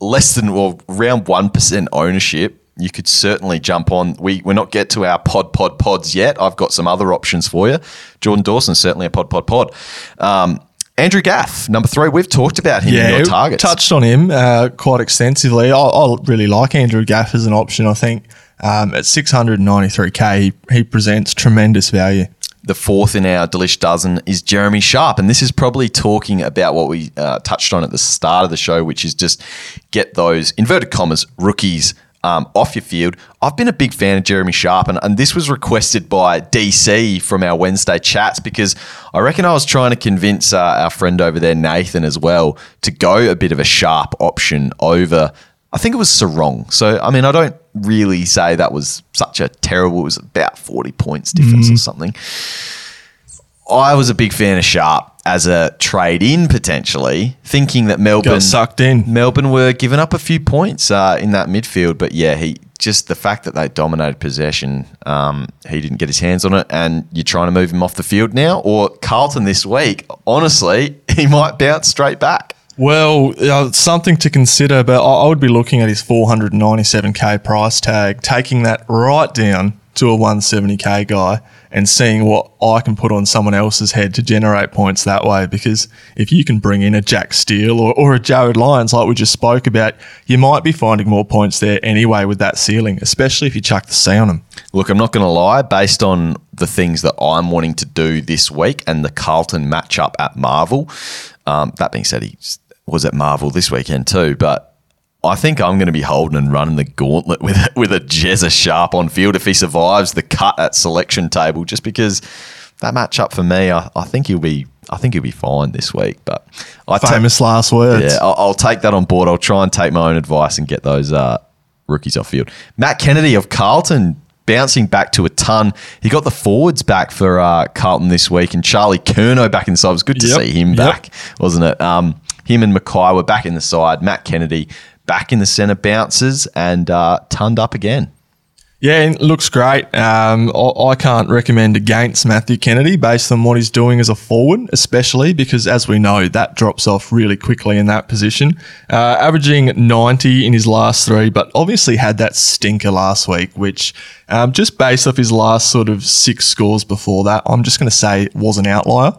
less than well around one percent ownership, you could certainly jump on. We we're not get to our pod pod pods yet. I've got some other options for you. Jordan Dawson certainly a pod pod pod. Um, Andrew Gaff, number three. We've talked about him in your targets. touched on him uh, quite extensively. I, I really like Andrew Gaff as an option. I think um, at 693k, he, he presents tremendous value. The fourth in our Delish Dozen is Jeremy Sharp. And this is probably talking about what we uh, touched on at the start of the show, which is just get those inverted commas rookies um, off your field. I've been a big fan of Jeremy Sharp, and, and this was requested by DC from our Wednesday chats because I reckon I was trying to convince uh, our friend over there, Nathan, as well, to go a bit of a sharp option over. I think it was Serong. So, I mean, I don't really say that was such a terrible. It was about forty points difference or something. I was a big fan of Sharp as a trade in potentially, thinking that Melbourne Got sucked in. Melbourne were giving up a few points uh, in that midfield, but yeah, he just the fact that they dominated possession, um, he didn't get his hands on it, and you're trying to move him off the field now. Or Carlton this week, honestly, he might bounce straight back. Well, uh, something to consider, but I, I would be looking at his 497k price tag, taking that right down to a 170k guy, and seeing what I can put on someone else's head to generate points that way. Because if you can bring in a Jack Steele or, or a Jarryd Lyons, like we just spoke about, you might be finding more points there anyway with that ceiling, especially if you chuck the C on them. Look, I'm not going to lie, based on the things that I'm wanting to do this week and the Carlton matchup at Marvel. Um, that being said, he was at Marvel this weekend too, but I think I'm going to be holding and running the gauntlet with with a Jezza Sharp on field if he survives the cut at selection table, just because that matchup for me, I, I think he'll be. I think he'll be fine this week, but I ta- Famous last words. yeah, I'll, I'll take that on board. I'll try and take my own advice and get those uh, rookies off field. Matt Kennedy of Carlton bouncing back to a ton. He got the forwards back for uh, Carlton this week, and Charlie Curnow back inside. It was good to Yep, see him yep. back, wasn't it? Um, him and Mackay were back in the side. Matt Kennedy back in the centre bounces and uh, tunned up again. Yeah, it looks great. Um, I, I can't recommend against Matthew Kennedy based on what he's doing as a forward, especially because, as we know, that drops off really quickly in that position. Uh, averaging 90 in his last three, but obviously had that stinker last week, which um, just based off his last sort of six scores before that, I'm just going to say was an outlier.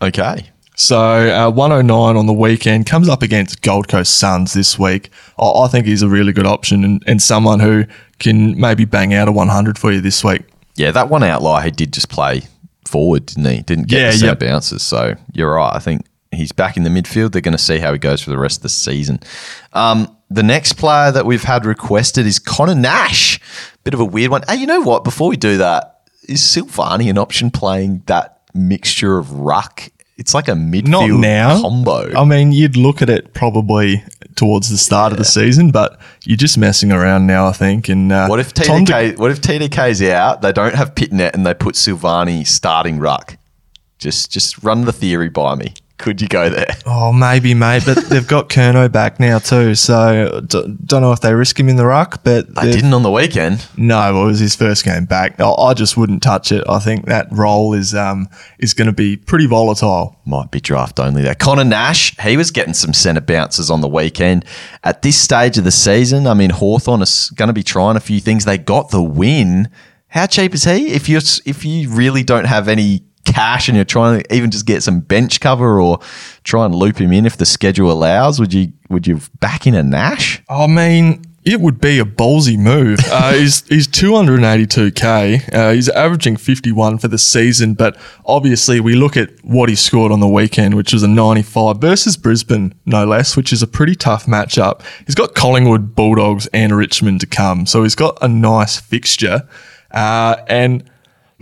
Okay. So uh, 109 on the weekend comes up against Gold Coast Suns this week. I, I think he's a really good option and, and someone who can maybe bang out a 100 for you this week. Yeah, that one outlier, he did just play forward, didn't he? Didn't get Yeah, the yep. bounces. So you're right. I think he's back in the midfield. They're going to see how he goes for the rest of the season. Um, the next player that we've had requested is Connor Nash. Bit of a weird one. Hey, you know what? Before we do that, is Silvagni an option playing that mixture of ruck? It's like a midfield Not now. combo. I mean, you'd look at it probably towards the start of the season, but you're just messing around now, I think. And uh, what if Tom De- TDK? what if TDK's out? They don't have Pittonet and they put Silvagni starting ruck. Just, just run the theory by me. Could you go there? Oh, maybe, mate. But they've got Curnow back now too, so d- don't know if they risk him in the ruck. But they've- didn't on the weekend. No, it was his first game back. I, I just wouldn't touch it. I think that role is um is going to be pretty volatile. Might be draft only there. Connor Nash, he was getting some centre bounces on the weekend. At this stage of the season, I mean, Hawthorn is going to be trying a few things. They got the win. How cheap is he? If you if you really don't have any cash and you're trying to even just get some bench cover or try and loop him in if the schedule allows, would you would you back in a Nash? I mean, it would be a ballsy move. Uh, he's he's 282k. Uh, he's averaging 51 for the season, but obviously we look at what he scored on the weekend, which was a 95 versus Brisbane, no less, which is a pretty tough matchup. He's got Collingwood, Bulldogs, and Richmond to come, so he's got a nice fixture. Uh, and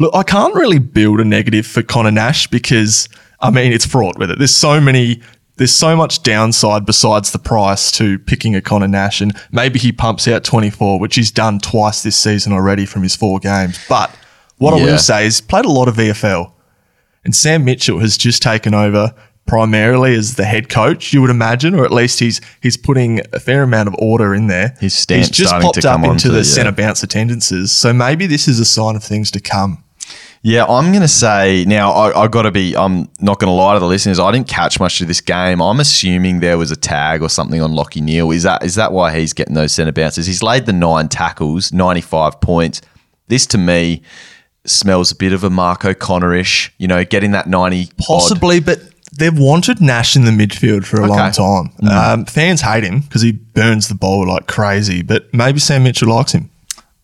look, I can't really build a negative for Connor Nash because I mean it's fraught with it. There's so many. There's so much downside besides the price to picking a Connor Nash, and maybe he pumps out 24, which he's done twice this season already from his four games. But what I will say is, played a lot of VFL, and Sam Mitchell has just taken over primarily as the head coach. You would imagine, or at least he's he's putting a fair amount of order in there. His stance he's just popped to up come into the yeah. centre bounce attendances, so maybe this is a sign of things to come. Yeah, I'm going to say now. I, I got to be. I'm not going to lie to the listeners. I didn't catch much of this game. I'm assuming there was a tag or something on Lachie Neale. Is that is that why he's getting those centre bounces? He's laid the nine tackles, 95 points. This to me smells a bit of a Mark O'Connor-ish. You know, getting that 90 odd. Possibly, but they've wanted Nash in the midfield for a long Okay. time. Um, fans hate him because he burns the ball like crazy, but maybe Sam Mitchell likes him.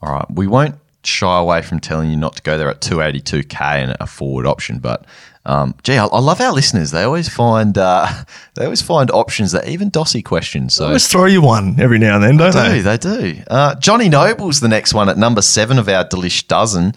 All right, we won't shy away from telling you not to go there at 282k and a forward option, but um, gee, I, I love our listeners. They always find uh, they always find options that even Dossy questions. So Always throw you one every now and then, don't do they? they do? Uh, Johnny Noble's the next one at number seven of our Delish dozen.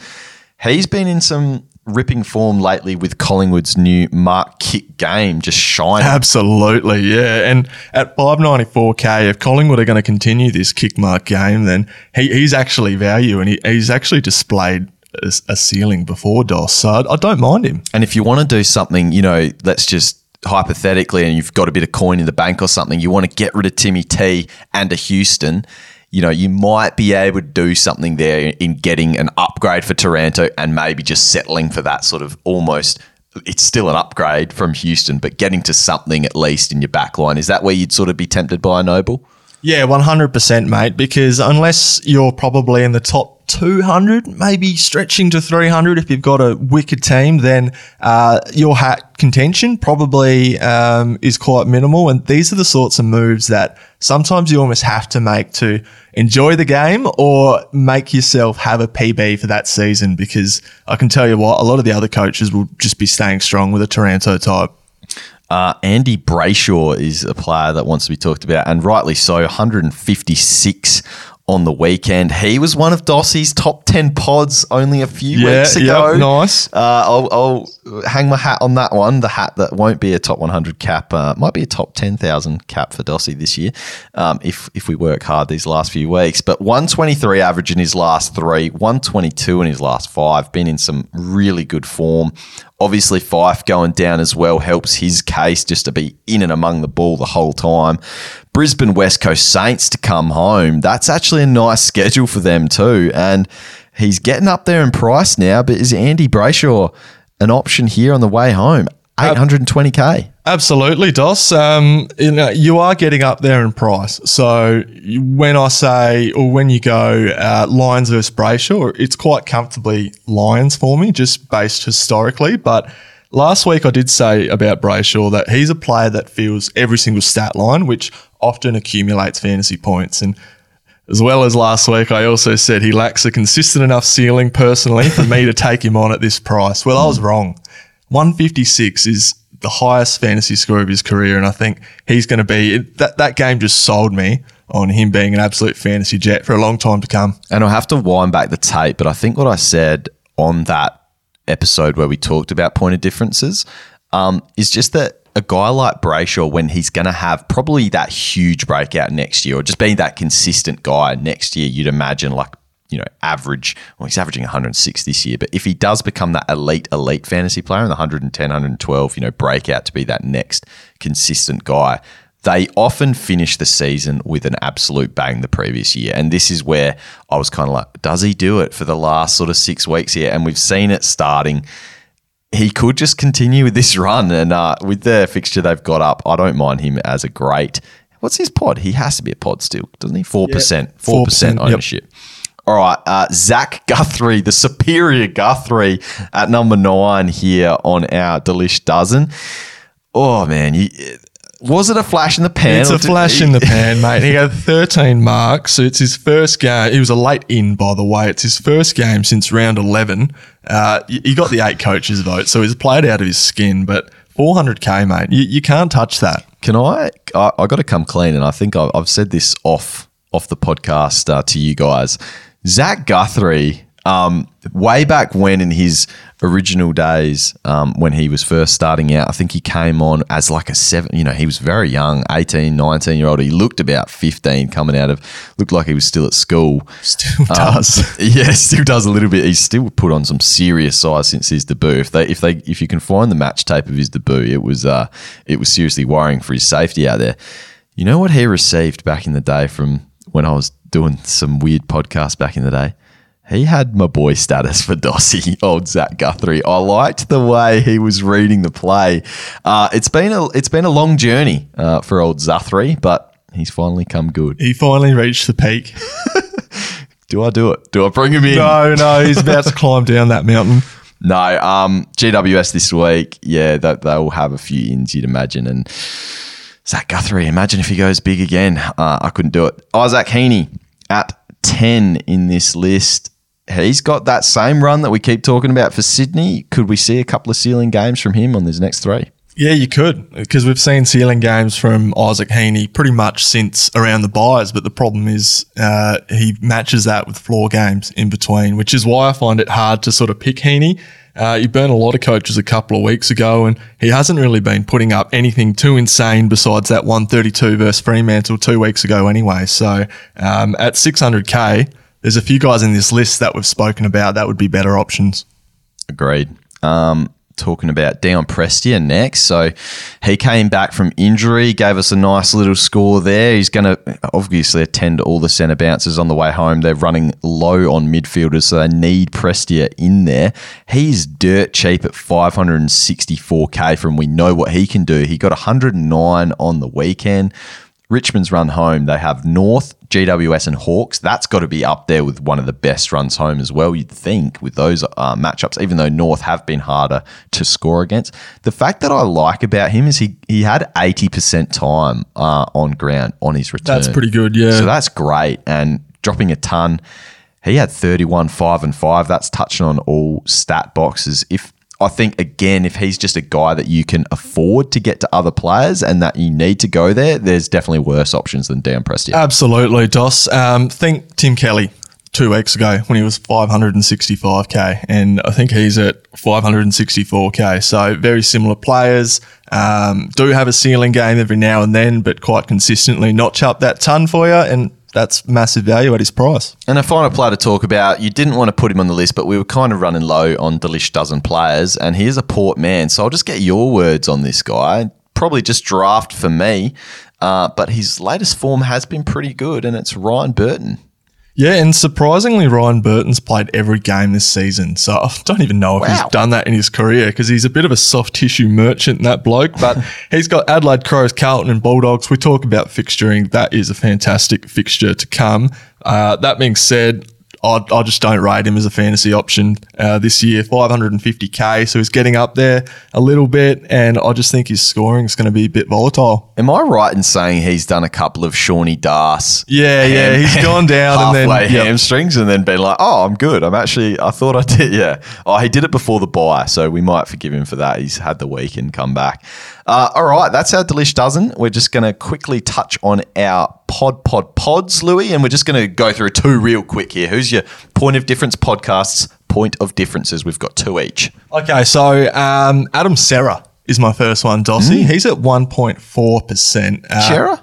He's been in some ripping form lately with Collingwood's new mark kick game, just shining. Absolutely, yeah. And at 594k, if Collingwood are going to continue this kick mark game, then he, he's actually value and he, he's actually displayed a, a ceiling before DOS. So I, I don't mind him. And if you want to do something, you know, let's just hypothetically, and you've got a bit of coin in the bank or something, you want to get rid of Timmy T and a Houston, you know, you might be able to do something there in getting an upgrade for Taranto and maybe just settling for that sort of almost. It's still an upgrade from Houston, but getting to something at least in your back line. Is that where you'd sort of be tempted by a Noble? Yeah, 100%, mate, because unless you're probably in the top 200, maybe stretching to 300 if you've got a wicked team, then uh, your hat contention probably um, is quite minimal. And these are the sorts of moves that sometimes you almost have to make to enjoy the game or make yourself have a PB for that season. Because I can tell you what, a lot of the other coaches will just be staying strong with a Taranto type. Uh, Andy Brayshaw is a player that wants to be talked about, and rightly so. 156 on the weekend. He was one of Dossy's top 10 pods only a few Yeah, weeks ago. yep, nice. Uh, I'll, I'll hang my hat on that one. The hat that won't be a top 100 cap, uh, might be a top 10,000 cap for Dossy this year um, if, if we work hard these last few weeks. But 123 average in his last three, 122 in his last five. Been in some really good form. Obviously, Fyfe going down as well helps his case just to be in and among the ball the whole time. Brisbane West Coast Saints to come home. That's actually a nice schedule for them too. And he's getting up there in price now, but is Andy Brayshaw an option here on the way home? Uh, 820k. Absolutely, Dos. Um, you know, you are getting up there in price. So when I say, or when you go uh, Lyons versus Brayshaw, it's quite comfortably Lyons for me, just based historically. But last week I did say about Brayshaw that he's a player that feels every single stat line, which often accumulates fantasy points. And as well as last week, I also said he lacks a consistent enough ceiling personally for me to take him on at this price. Well, I was wrong. 156 is the highest fantasy score of his career, and I think he's going to be that. That game just sold me on him being an absolute fantasy jet for a long time to come. And I'll have to wind back the tape, but I think what I said on that episode where we talked about point of differences um, is just that a guy like Brayshaw, when he's going to have probably that huge breakout next year, or just being that consistent guy next year, you'd imagine like you know average. Well, he's averaging 106 this year, but if he does become that elite elite fantasy player in the 110, 112, you know breakout to be that next consistent guy. They often finish the season with an absolute bang the previous year. And this is where I was kind of like, does he do it for the last sort of six weeks here? And we've seen it starting he could just continue with this run. And uh, with the fixture they've got up, I don't mind him as a great. What's his pod? He has to be a pod still, doesn't he? 4%. 4% 4%, yep. All right. Uh, Zach Guthrie, the superior Guthrie at number nine here on our Delish Dozen. Oh, man. You, was it a flash in the pan? It's a flash he- in the pan, mate. He had 13 marks. So it's his first game. He was a late in, by the way. It's his first game since round 11. Uh, he got the eight coaches vote, so he's played out of his skin. But 400k, mate, you, you can't touch that. Can I? I, I got to come clean, and I think I've, I've said this off off the podcast uh, to you guys. Zach Guthrie, um, way back when in his original days, um, when he was first starting out, I think he came on as like a seven. You know, he was very young, 18, 19 year old. He looked about fifteen, coming out of looked like he was still at school. Still Um, does. yeah, still does a little bit. He's still put on some serious size since his debut. If they, if they, if you can find the match tape of his debut, it was, uh, it was seriously worrying for his safety out there. You know what he received back in the day from when I was doing some weird podcasts back in the day. He had my boy status for Dossy, old Zach Guthrie. I liked the way he was reading the play. Uh, it's been a it's been a long journey uh, for old Zuthrie, but he's finally come good. He finally reached the peak. Do I do it? Do I bring him in? No, no, he's about to climb down that mountain. No, um, GWS this week, yeah, that they'll have a few ins, you'd imagine. And Zach Guthrie, imagine if he goes big again. Uh, I couldn't do it. Isaac Heaney at 10 in this list. He's got that same run that we keep talking about for Sydney. Could we see a couple of ceiling games from him on these next three? Yeah, you could, because we've seen ceiling games from Isaac Heaney pretty much since around the byes. But the problem is uh, he matches that with floor games in between, which is why I find it hard to sort of pick Heaney. Uh, burned a lot of coaches a couple of weeks ago, and he hasn't really been putting up anything too insane besides that 132 versus Fremantle two weeks ago, anyway. So um, at 600k, there's a few guys in this list that we've spoken about that would be better options. Agreed. Um, talking about Dion Prestia next. So he came back from injury, gave us a nice little score there. He's going to obviously attend all the centre bounces on the way home. They're running low on midfielders, so they need Prestia in there. He's dirt cheap at 564k from we know what he can do. He got 109 on the weekend. Richmond's run home, they have North, GWS, and Hawks. That's got to be up there with one of the best runs home as well, you'd think, with those uh, matchups, even though North have been harder to score against. The fact that I like about him is he, he had 80% time uh, on ground on his return. That's pretty good, yeah. So that's great. And dropping a ton. He had 31, 5 and 5. That's touching on all stat boxes. If I think again, if he's just a guy that you can afford to get to other players and that you need to go there, there's definitely worse options than Dan Prestia. Absolutely, Dos. Um, think Tim Kelly two weeks ago when he was 565k, and I think he's at 564k. So very similar players. Um, do have a ceiling game every now and then, but quite consistently notch up that ton for you, and that's massive value at his price. And a final player to talk about, you didn't want to put him on the list, but we were kind of running low on Delish dozen players, and he is a port man. So I'll just get your words on this guy. Probably just draft for me, uh, but his latest form has been pretty good, and it's Ryan Burton. Yeah, and surprisingly, Ryan Burton's played every game this season. So I don't even know if Wow. he's done that in his career because he's a bit of a soft tissue merchant, that bloke. But he's got Adelaide Crows, Carlton, and Bulldogs. We talk about fixturing. That is a fantastic fixture to come. Uh, that being said, I, I just don't rate him as a fantasy option uh, this year. 550k, so he's getting up there a little bit, and I just think his scoring is going to be a bit volatile. Am I right in saying he's done a couple of Shawnee Das? Yeah, yeah, he's gone down and then- yep. hamstrings, and then been like, "Oh, I'm good. I'm actually. I thought I did. Yeah. Oh, he did it before the bye, so we might forgive him for that. He's had the week and come back. Uh, all right, that's our delish dozen. We're just going to quickly touch on our pod pod pods, Lewy, and we're just going to go through two real quick here. Who's your point of difference podcasts? Point of differences. We've got two each. Okay, so um, Adam Cerra is my first one, Dossy. He's at 1.4%. Uh, Chera?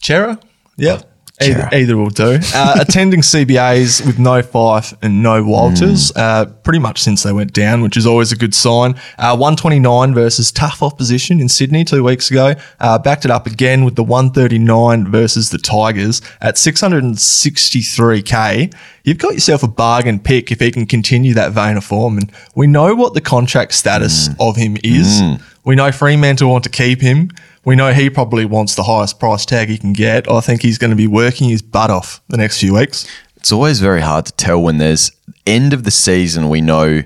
Chera? Yep. Either, either will do. Uh, attending CBAs with no Fyfe and no Walters, uh, pretty much since they went down, which is always a good sign. Uh, 129 versus tough opposition in Sydney two weeks ago. Uh, backed it up again with the 139 versus the Tigers at 663k. You've got yourself a bargain pick if he can continue that vein of form. And we know what the contract status of him is. We know Fremantle want to keep him. We know he probably wants the highest price tag he can get. I think he's going to be working his butt off the next few weeks. it's always very hard to tell when there's end of the season we know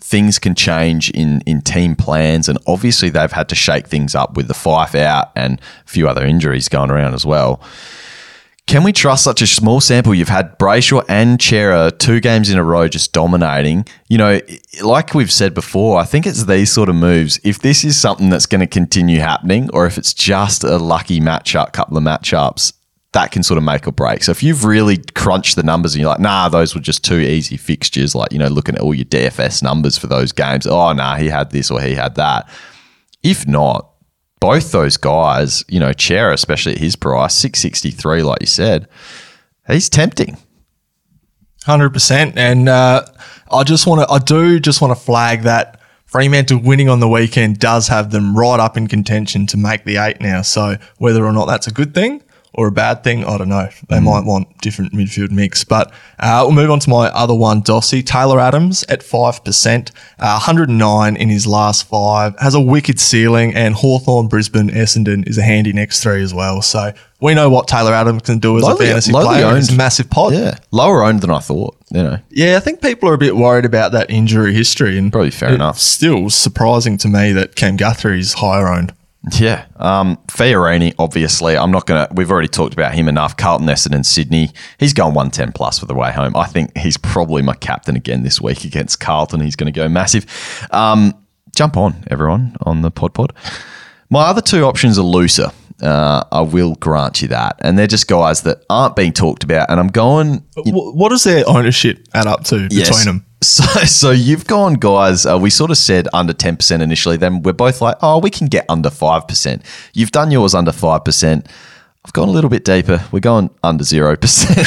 things can change in in team plans and obviously they've had to shake things up with the Fyfe out and a few other injuries going around as well can we trust such a small sample? You've had Brayshaw and Cerra two games in a row just dominating. You know, like we've said before, I think it's these sort of moves. If this is something that's going to continue happening, or if it's just a lucky matchup, couple of matchups, that can sort of make or break. So if you've really crunched the numbers and you're like, nah, those were just two easy fixtures, like, you know, looking at all your DFS numbers for those games, oh, nah, he had this or he had that. If not, both those guys, you know, Cerra, especially at his price, 663, like you said, he's tempting. Hundred percent, and uh, I just want to, I do just want to flag that Fremantle winning on the weekend does have them right up in contention to make the eight now. So whether or not that's a good thing or a bad thing, I don't know. They might want different midfield mix, but uh, we'll move on to my other one, Dossy Taylor Adams at five percent, uh, 109 in his last five, has a wicked ceiling, and Hawthorn, Brisbane, Essendon is a handy next three as well. So we know what Taylor Adams can do as Lowly- a fantasy player. owned. He's massive pod. Yeah. Lower owned than I thought, you know. Yeah, I think people are a bit worried about that injury history, and Probably fair enough. Still surprising to me that Cam Guthrie's higher owned. Yeah. Um, Fiorini, obviously, I'm not going to, we've already talked about him enough. Carlton Essendon, Sydney, he's going 110 plus for the way home. I think he's probably my captain again this week against Carlton. He's going to go massive. Um, jump on, everyone, on the pod pod. My other two options are looser. Uh, I will grant you that. And they're just guys that aren't being talked about. And I'm going, What does their ownership add up to Yes. between them? So, so you've gone, guys. Uh, we sort of said under ten percent initially. Then we're both like, oh, we can get under five percent. You've done yours under five percent. I've gone a little bit deeper. We're going under zero percent.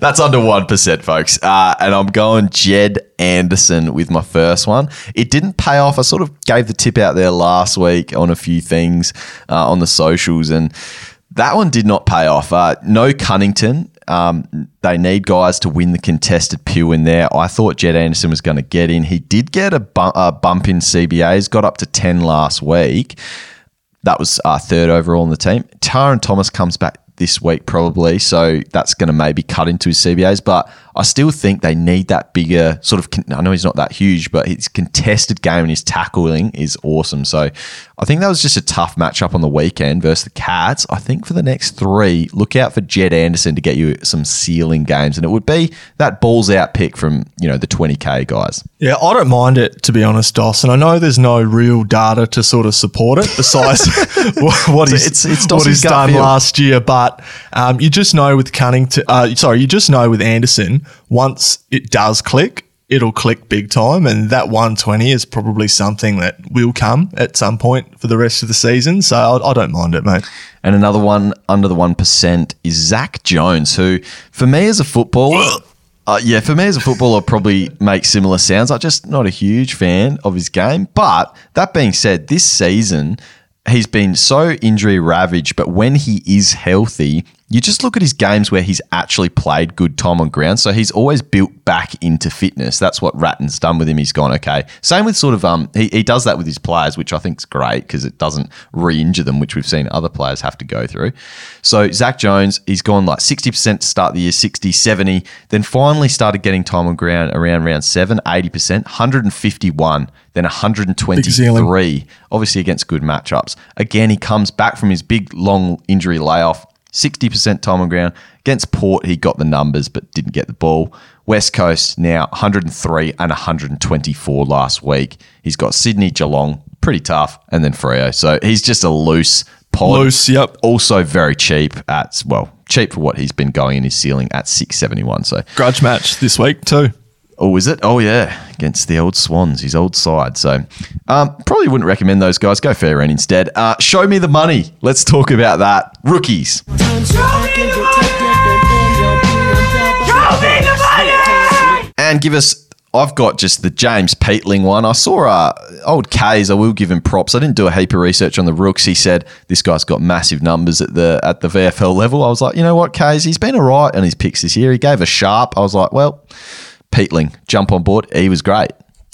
That's under one percent, folks. Uh, and I'm going Jed Anderson with my first one. It didn't pay off. I sort of gave the tip out there last week on a few things uh, on the socials, and that one did not pay off. Uh, no Cunnington. Um, they need guys to win the contested pew in there. I thought Jed Anderson was going to get in. He did get a, bu- a bump in CBAs, got up to 10 last week. That was uh, third overall in the team. Tarryn Thomas comes back this week probably, so that's going to maybe cut into his CBAs. But I still think they need that bigger sort of. Con- I know he's not that huge, but his contested game and his tackling is awesome. So I think that was just a tough matchup on the weekend versus the Cats. I think for the next three, look out for Jed Anderson to get you some ceiling games, and it would be that balls out pick from you know the twenty k guys. Yeah, I don't mind it to be honest, Dawson. I know there's no real data to sort of support it besides what he's, it's- it's what he's done feel. last year, but um, you just know with Cunnington, uh, sorry, you just know with Anderson, once it does click, it'll click big time, and that 120 is probably something that will come at some point for the rest of the season. So I, I don't mind it, mate. And another one under the 1% is Zach Jones, who, for me as a footballer, uh, yeah, for me as a footballer, probably makes similar sounds. I'm just not a huge fan of his game. But that being said, this season, he's been so injury ravaged, but when he is healthy, you just look at his games where he's actually played good time on ground. So he's always built back into fitness. That's what Ratten's done with him. He's gone, okay. Same with sort of, um, he, he does that with his players, which I think is great because it doesn't re injure them, which we've seen other players have to go through. So Zach Jones, he's gone like 60% to start the year, 60, 70, then finally started getting time on ground around round 7, 80%, 151, then 123, obviously against good matchups. Again, he comes back from his big, long injury layoff. 60% time on ground. Against Port, he got the numbers but didn't get the ball. West Coast now 103 and 124 last week. He's got Sydney, Geelong, pretty tough, and then Freo. So he's just a loose pod. Loose, yep. Also very cheap at, well, cheap for what he's been going in his ceiling at 671. So, Grudge match this week too. Oh, is it? Oh, yeah, against the old Swans, his old side. So, um, probably wouldn't recommend those guys. Go fair end instead. Uh, show me the money. Let's talk about that. Rookies. Show me the money. And give us. I've got just the James Peatling one. I saw uh, old Kaes. I will give him props. I didn't do a heap of research on the rooks. He said this guy's got massive numbers at the at the VFL level. I was like, you know what, Kaes? He's been all right on his picks this year. He gave a sharp. I was like, well, Peatling, jump on board. He was great.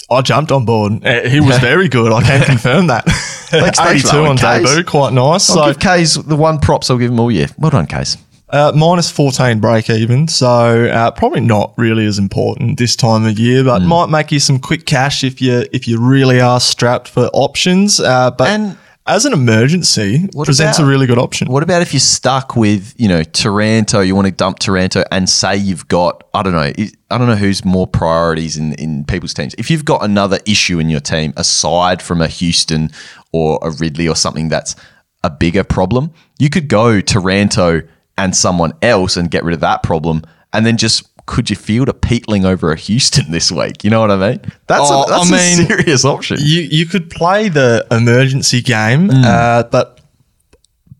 I jumped on board. Uh, He was very good. I can confirm that. Thanks, thanks for 82 that one, on Kaes. debut, quite nice. I'll So give Kaes the one props I'll give him all year. Well done, Kaes. uh, minus 14 break even. So uh, probably not really as important this time of year, but Hmm. might make you some quick cash if you if you really are strapped for options. Uh, but And- as an emergency, What presents about- a really good option. What about if you're stuck with, you know, Taranto, you want to dump Taranto and say you've got, I don't know, I don't know who's more priorities in, in people's teams. If you've got another issue in your team aside from a Houston or a Ridley or something that's a bigger problem, you could go Taranto and someone else and get rid of that problem and then just could you field a Peatling over a Houston this week? You know what I mean? That's, Oh, a, that's I a mean, serious option. You you could play the emergency game, Hmm. uh, but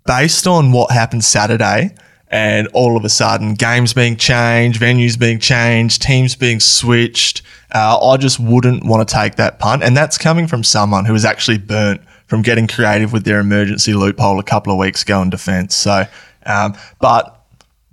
based on what happened Saturday, and all of a sudden games being changed, venues being changed, teams being switched, uh, I just wouldn't want to take that punt. And that's coming from someone who was actually burnt from getting creative with their emergency loophole a couple of weeks ago in defence. So, um, but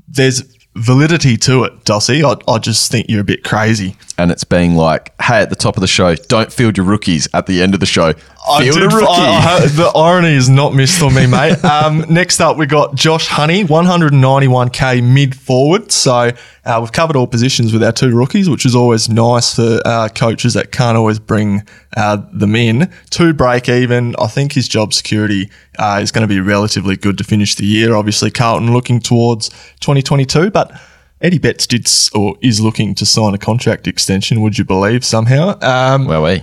there's validity to it, Dossy. I, I just think you're a bit crazy. and it's being like, hey, at the top of the show, don't field your rookies. At the end of the show, field did- rookie. I- I- the irony is not missed on me, mate. Um, next up, we got Josh Honey, 191k mid forward. So uh, we've covered all positions with our two rookies, which is always nice for uh, coaches that can't always bring uh, them in. Two break even. I think his job security uh, is going to be relatively good to finish the year. Obviously, Carlton looking towards 2022, but. Eddie Betts did or is looking to sign a contract extension. Would you believe somehow? Um, well, we.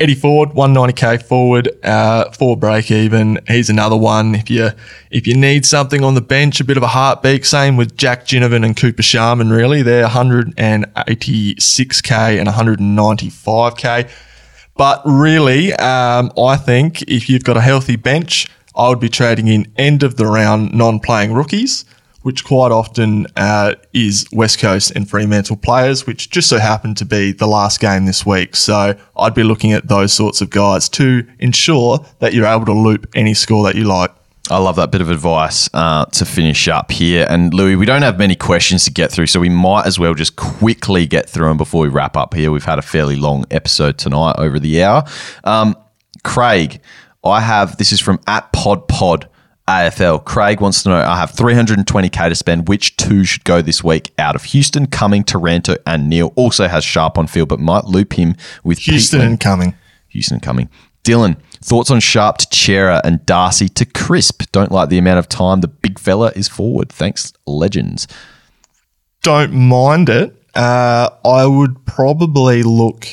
Eddie Ford, 190k forward, uh, for break even. He's another one. If you if you need something on the bench, a bit of a heartbeat. Same with Jack Ginnivan and Cooper Sharman. Really, they're 186k and 195k. But really, um, I think if you've got a healthy bench, I would be trading in end of the round non-playing rookies which quite often uh, is West Coast and Fremantle players, which just so happened to be the last game this week. So I'd be looking at those sorts of guys to ensure that you're able to loop any score that you like. I love that bit of advice uh, to finish up here. And Lewy, we don't have many questions to get through, so we might as well just quickly get through them before we wrap up here. We've had a fairly long episode tonight, over the hour. Um, Craig, I have this is from at Pod Pod. AFL. Craig wants to know I have 320k to spend. Which two should go this week out of Houston, Cumming, Taranto, and Neil? Also has Sharp on field, but might loop him with Houston Peatling. and Cumming. Houston Cumming. Dylan, thoughts on Sharp to Cerra and Darcy to Crisp? Don't like the amount of time the big fella is forward. Thanks, legends. Don't mind it. Uh, I would probably look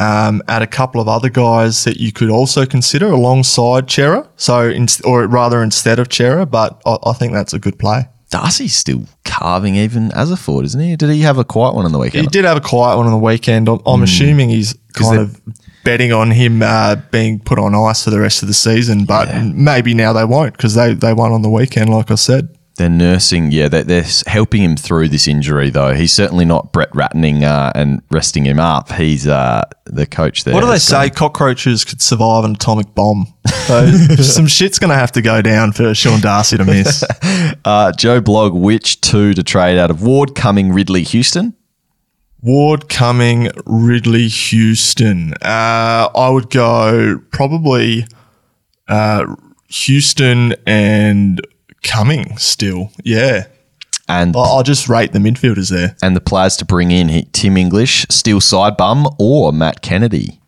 um, at a couple of other guys that you could also consider alongside Cerra. So, in, or rather instead of Cerra, but I, I think that's a good play. Darcy's still carving even as a forward, isn't he? Did he have a quiet one on the weekend? He did have a quiet one on the weekend. I'm, I'm assuming he's kind of betting on him uh, being put on ice for the rest of the season, but maybe now they won't because they, they won on the weekend, like I said. They're nursing, yeah, they're, they're helping him through this injury, though. He's certainly not Brett Rattening uh, and resting him up. He's uh, the coach there. What do they say? Cockroaches could survive an atomic bomb. So some shit's going to have to go down for Sean Darcy to miss. Uh, Joe Blog, which two to trade out of Ward, Cumming, Ridley, Houston? Ward, Cumming, Ridley, Houston. Uh, I would go probably uh, Houston and Cumming still. Yeah. And I- I'll just rate the midfielders there. and the players to bring in he- Tim English, Steele Sidebottom, or Matt Kennedy.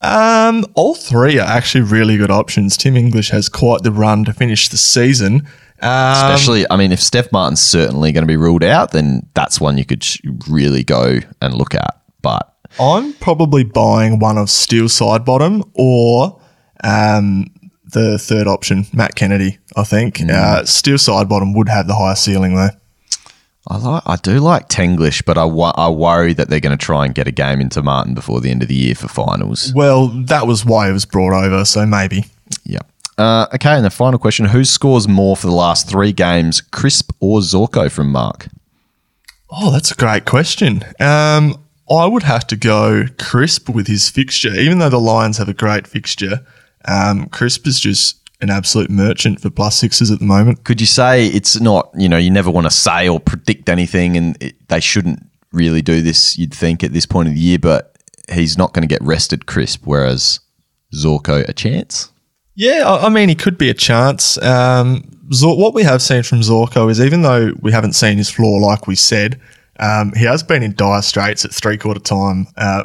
Um, all three are actually really good options. Tim English has quite the run to finish the season. Um, Especially, I mean, if Stef Martin's certainly going to be ruled out, then that's one you could sh- really go and look at. But I'm probably buying one of Steele Sidebottom or um, the third option, Matt Kennedy. I think uh, Steele Sidebottom would have the highest ceiling though. I like, I do like Tenglish, but I, wo- I worry that they're going to try and get a game into Martin before the end of the year for finals. Well, that was why it was brought over, so maybe. Yeah. Uh, okay, and the final question: Who scores more for the last three games, Crisp or Zorko from Mark? Oh, that's a great question. Um, I would have to go Crisp with his fixture, even though the Lions have a great fixture. Um, Crisp is just an absolute merchant for plus sixes at the moment. Could you say it's not? You know, you never want to say or predict anything, and it, they shouldn't really do this. You'd think at this point of the year, but he's not going to get rested, Crisp. Whereas Zorko, a chance. Yeah, I I mean, he could be a chance. Um, Zor- what we have seen from Zorko is even though we haven't seen his floor, like we said, um, he has been in dire straits at three quarter time, uh,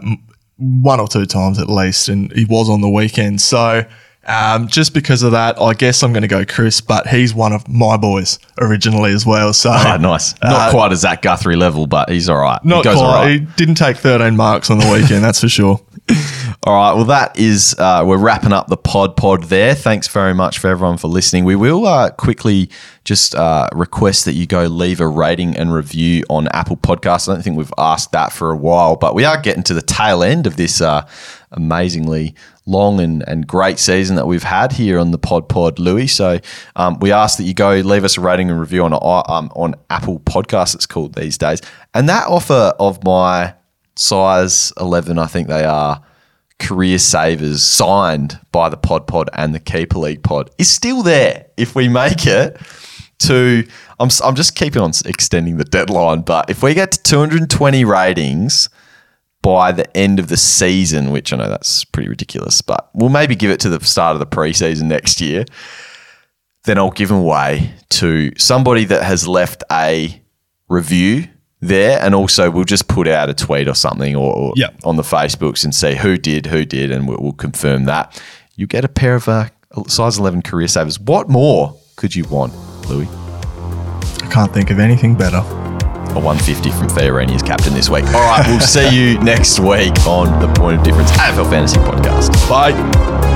one or two times at least, and he was on the weekend. So um, just because of that, I guess I'm going to go Crisp, but he's one of my boys originally as well. So Oh, nice. Not quite a Zach Guthrie level, but he's all right. not he goes quite. right. He didn't take 13 marks on the weekend, that's for sure. All right. Well, that is, uh, we're wrapping up the pod pod there. Thanks very much for everyone for listening. We will uh, quickly just uh, request that you go leave a rating and review on Apple Podcasts. I don't think we've asked that for a while, but we are getting to the tail end of this uh, amazingly long and, and great season that we've had here on the Pod Pod, Lewy. So um, we ask that you go leave us a rating and review on um, on Apple Podcasts. It's called these days, and that offer of my size eleven, I think they are career savers signed by the Pod Pod and the Keeper League Pod is still there if we make it to. I'm, I'm just keeping on extending the deadline, but if we get to 220 ratings by the end of the season, which I know that's pretty ridiculous, but we'll maybe give it to the start of the preseason next year, then I'll give them away to somebody that has left a review there, and also we'll just put out a tweet or something or, or Yeah. on the Facebooks and see who did, who did, and we'll, we'll confirm that. You get a pair of uh, size 11 career savers. What more could you want, Lewy? I can't think of anything better. a 150 from Fiorini as captain this week. All right, we'll see you next week on the Point of Difference AFL Fantasy Podcast. Bye.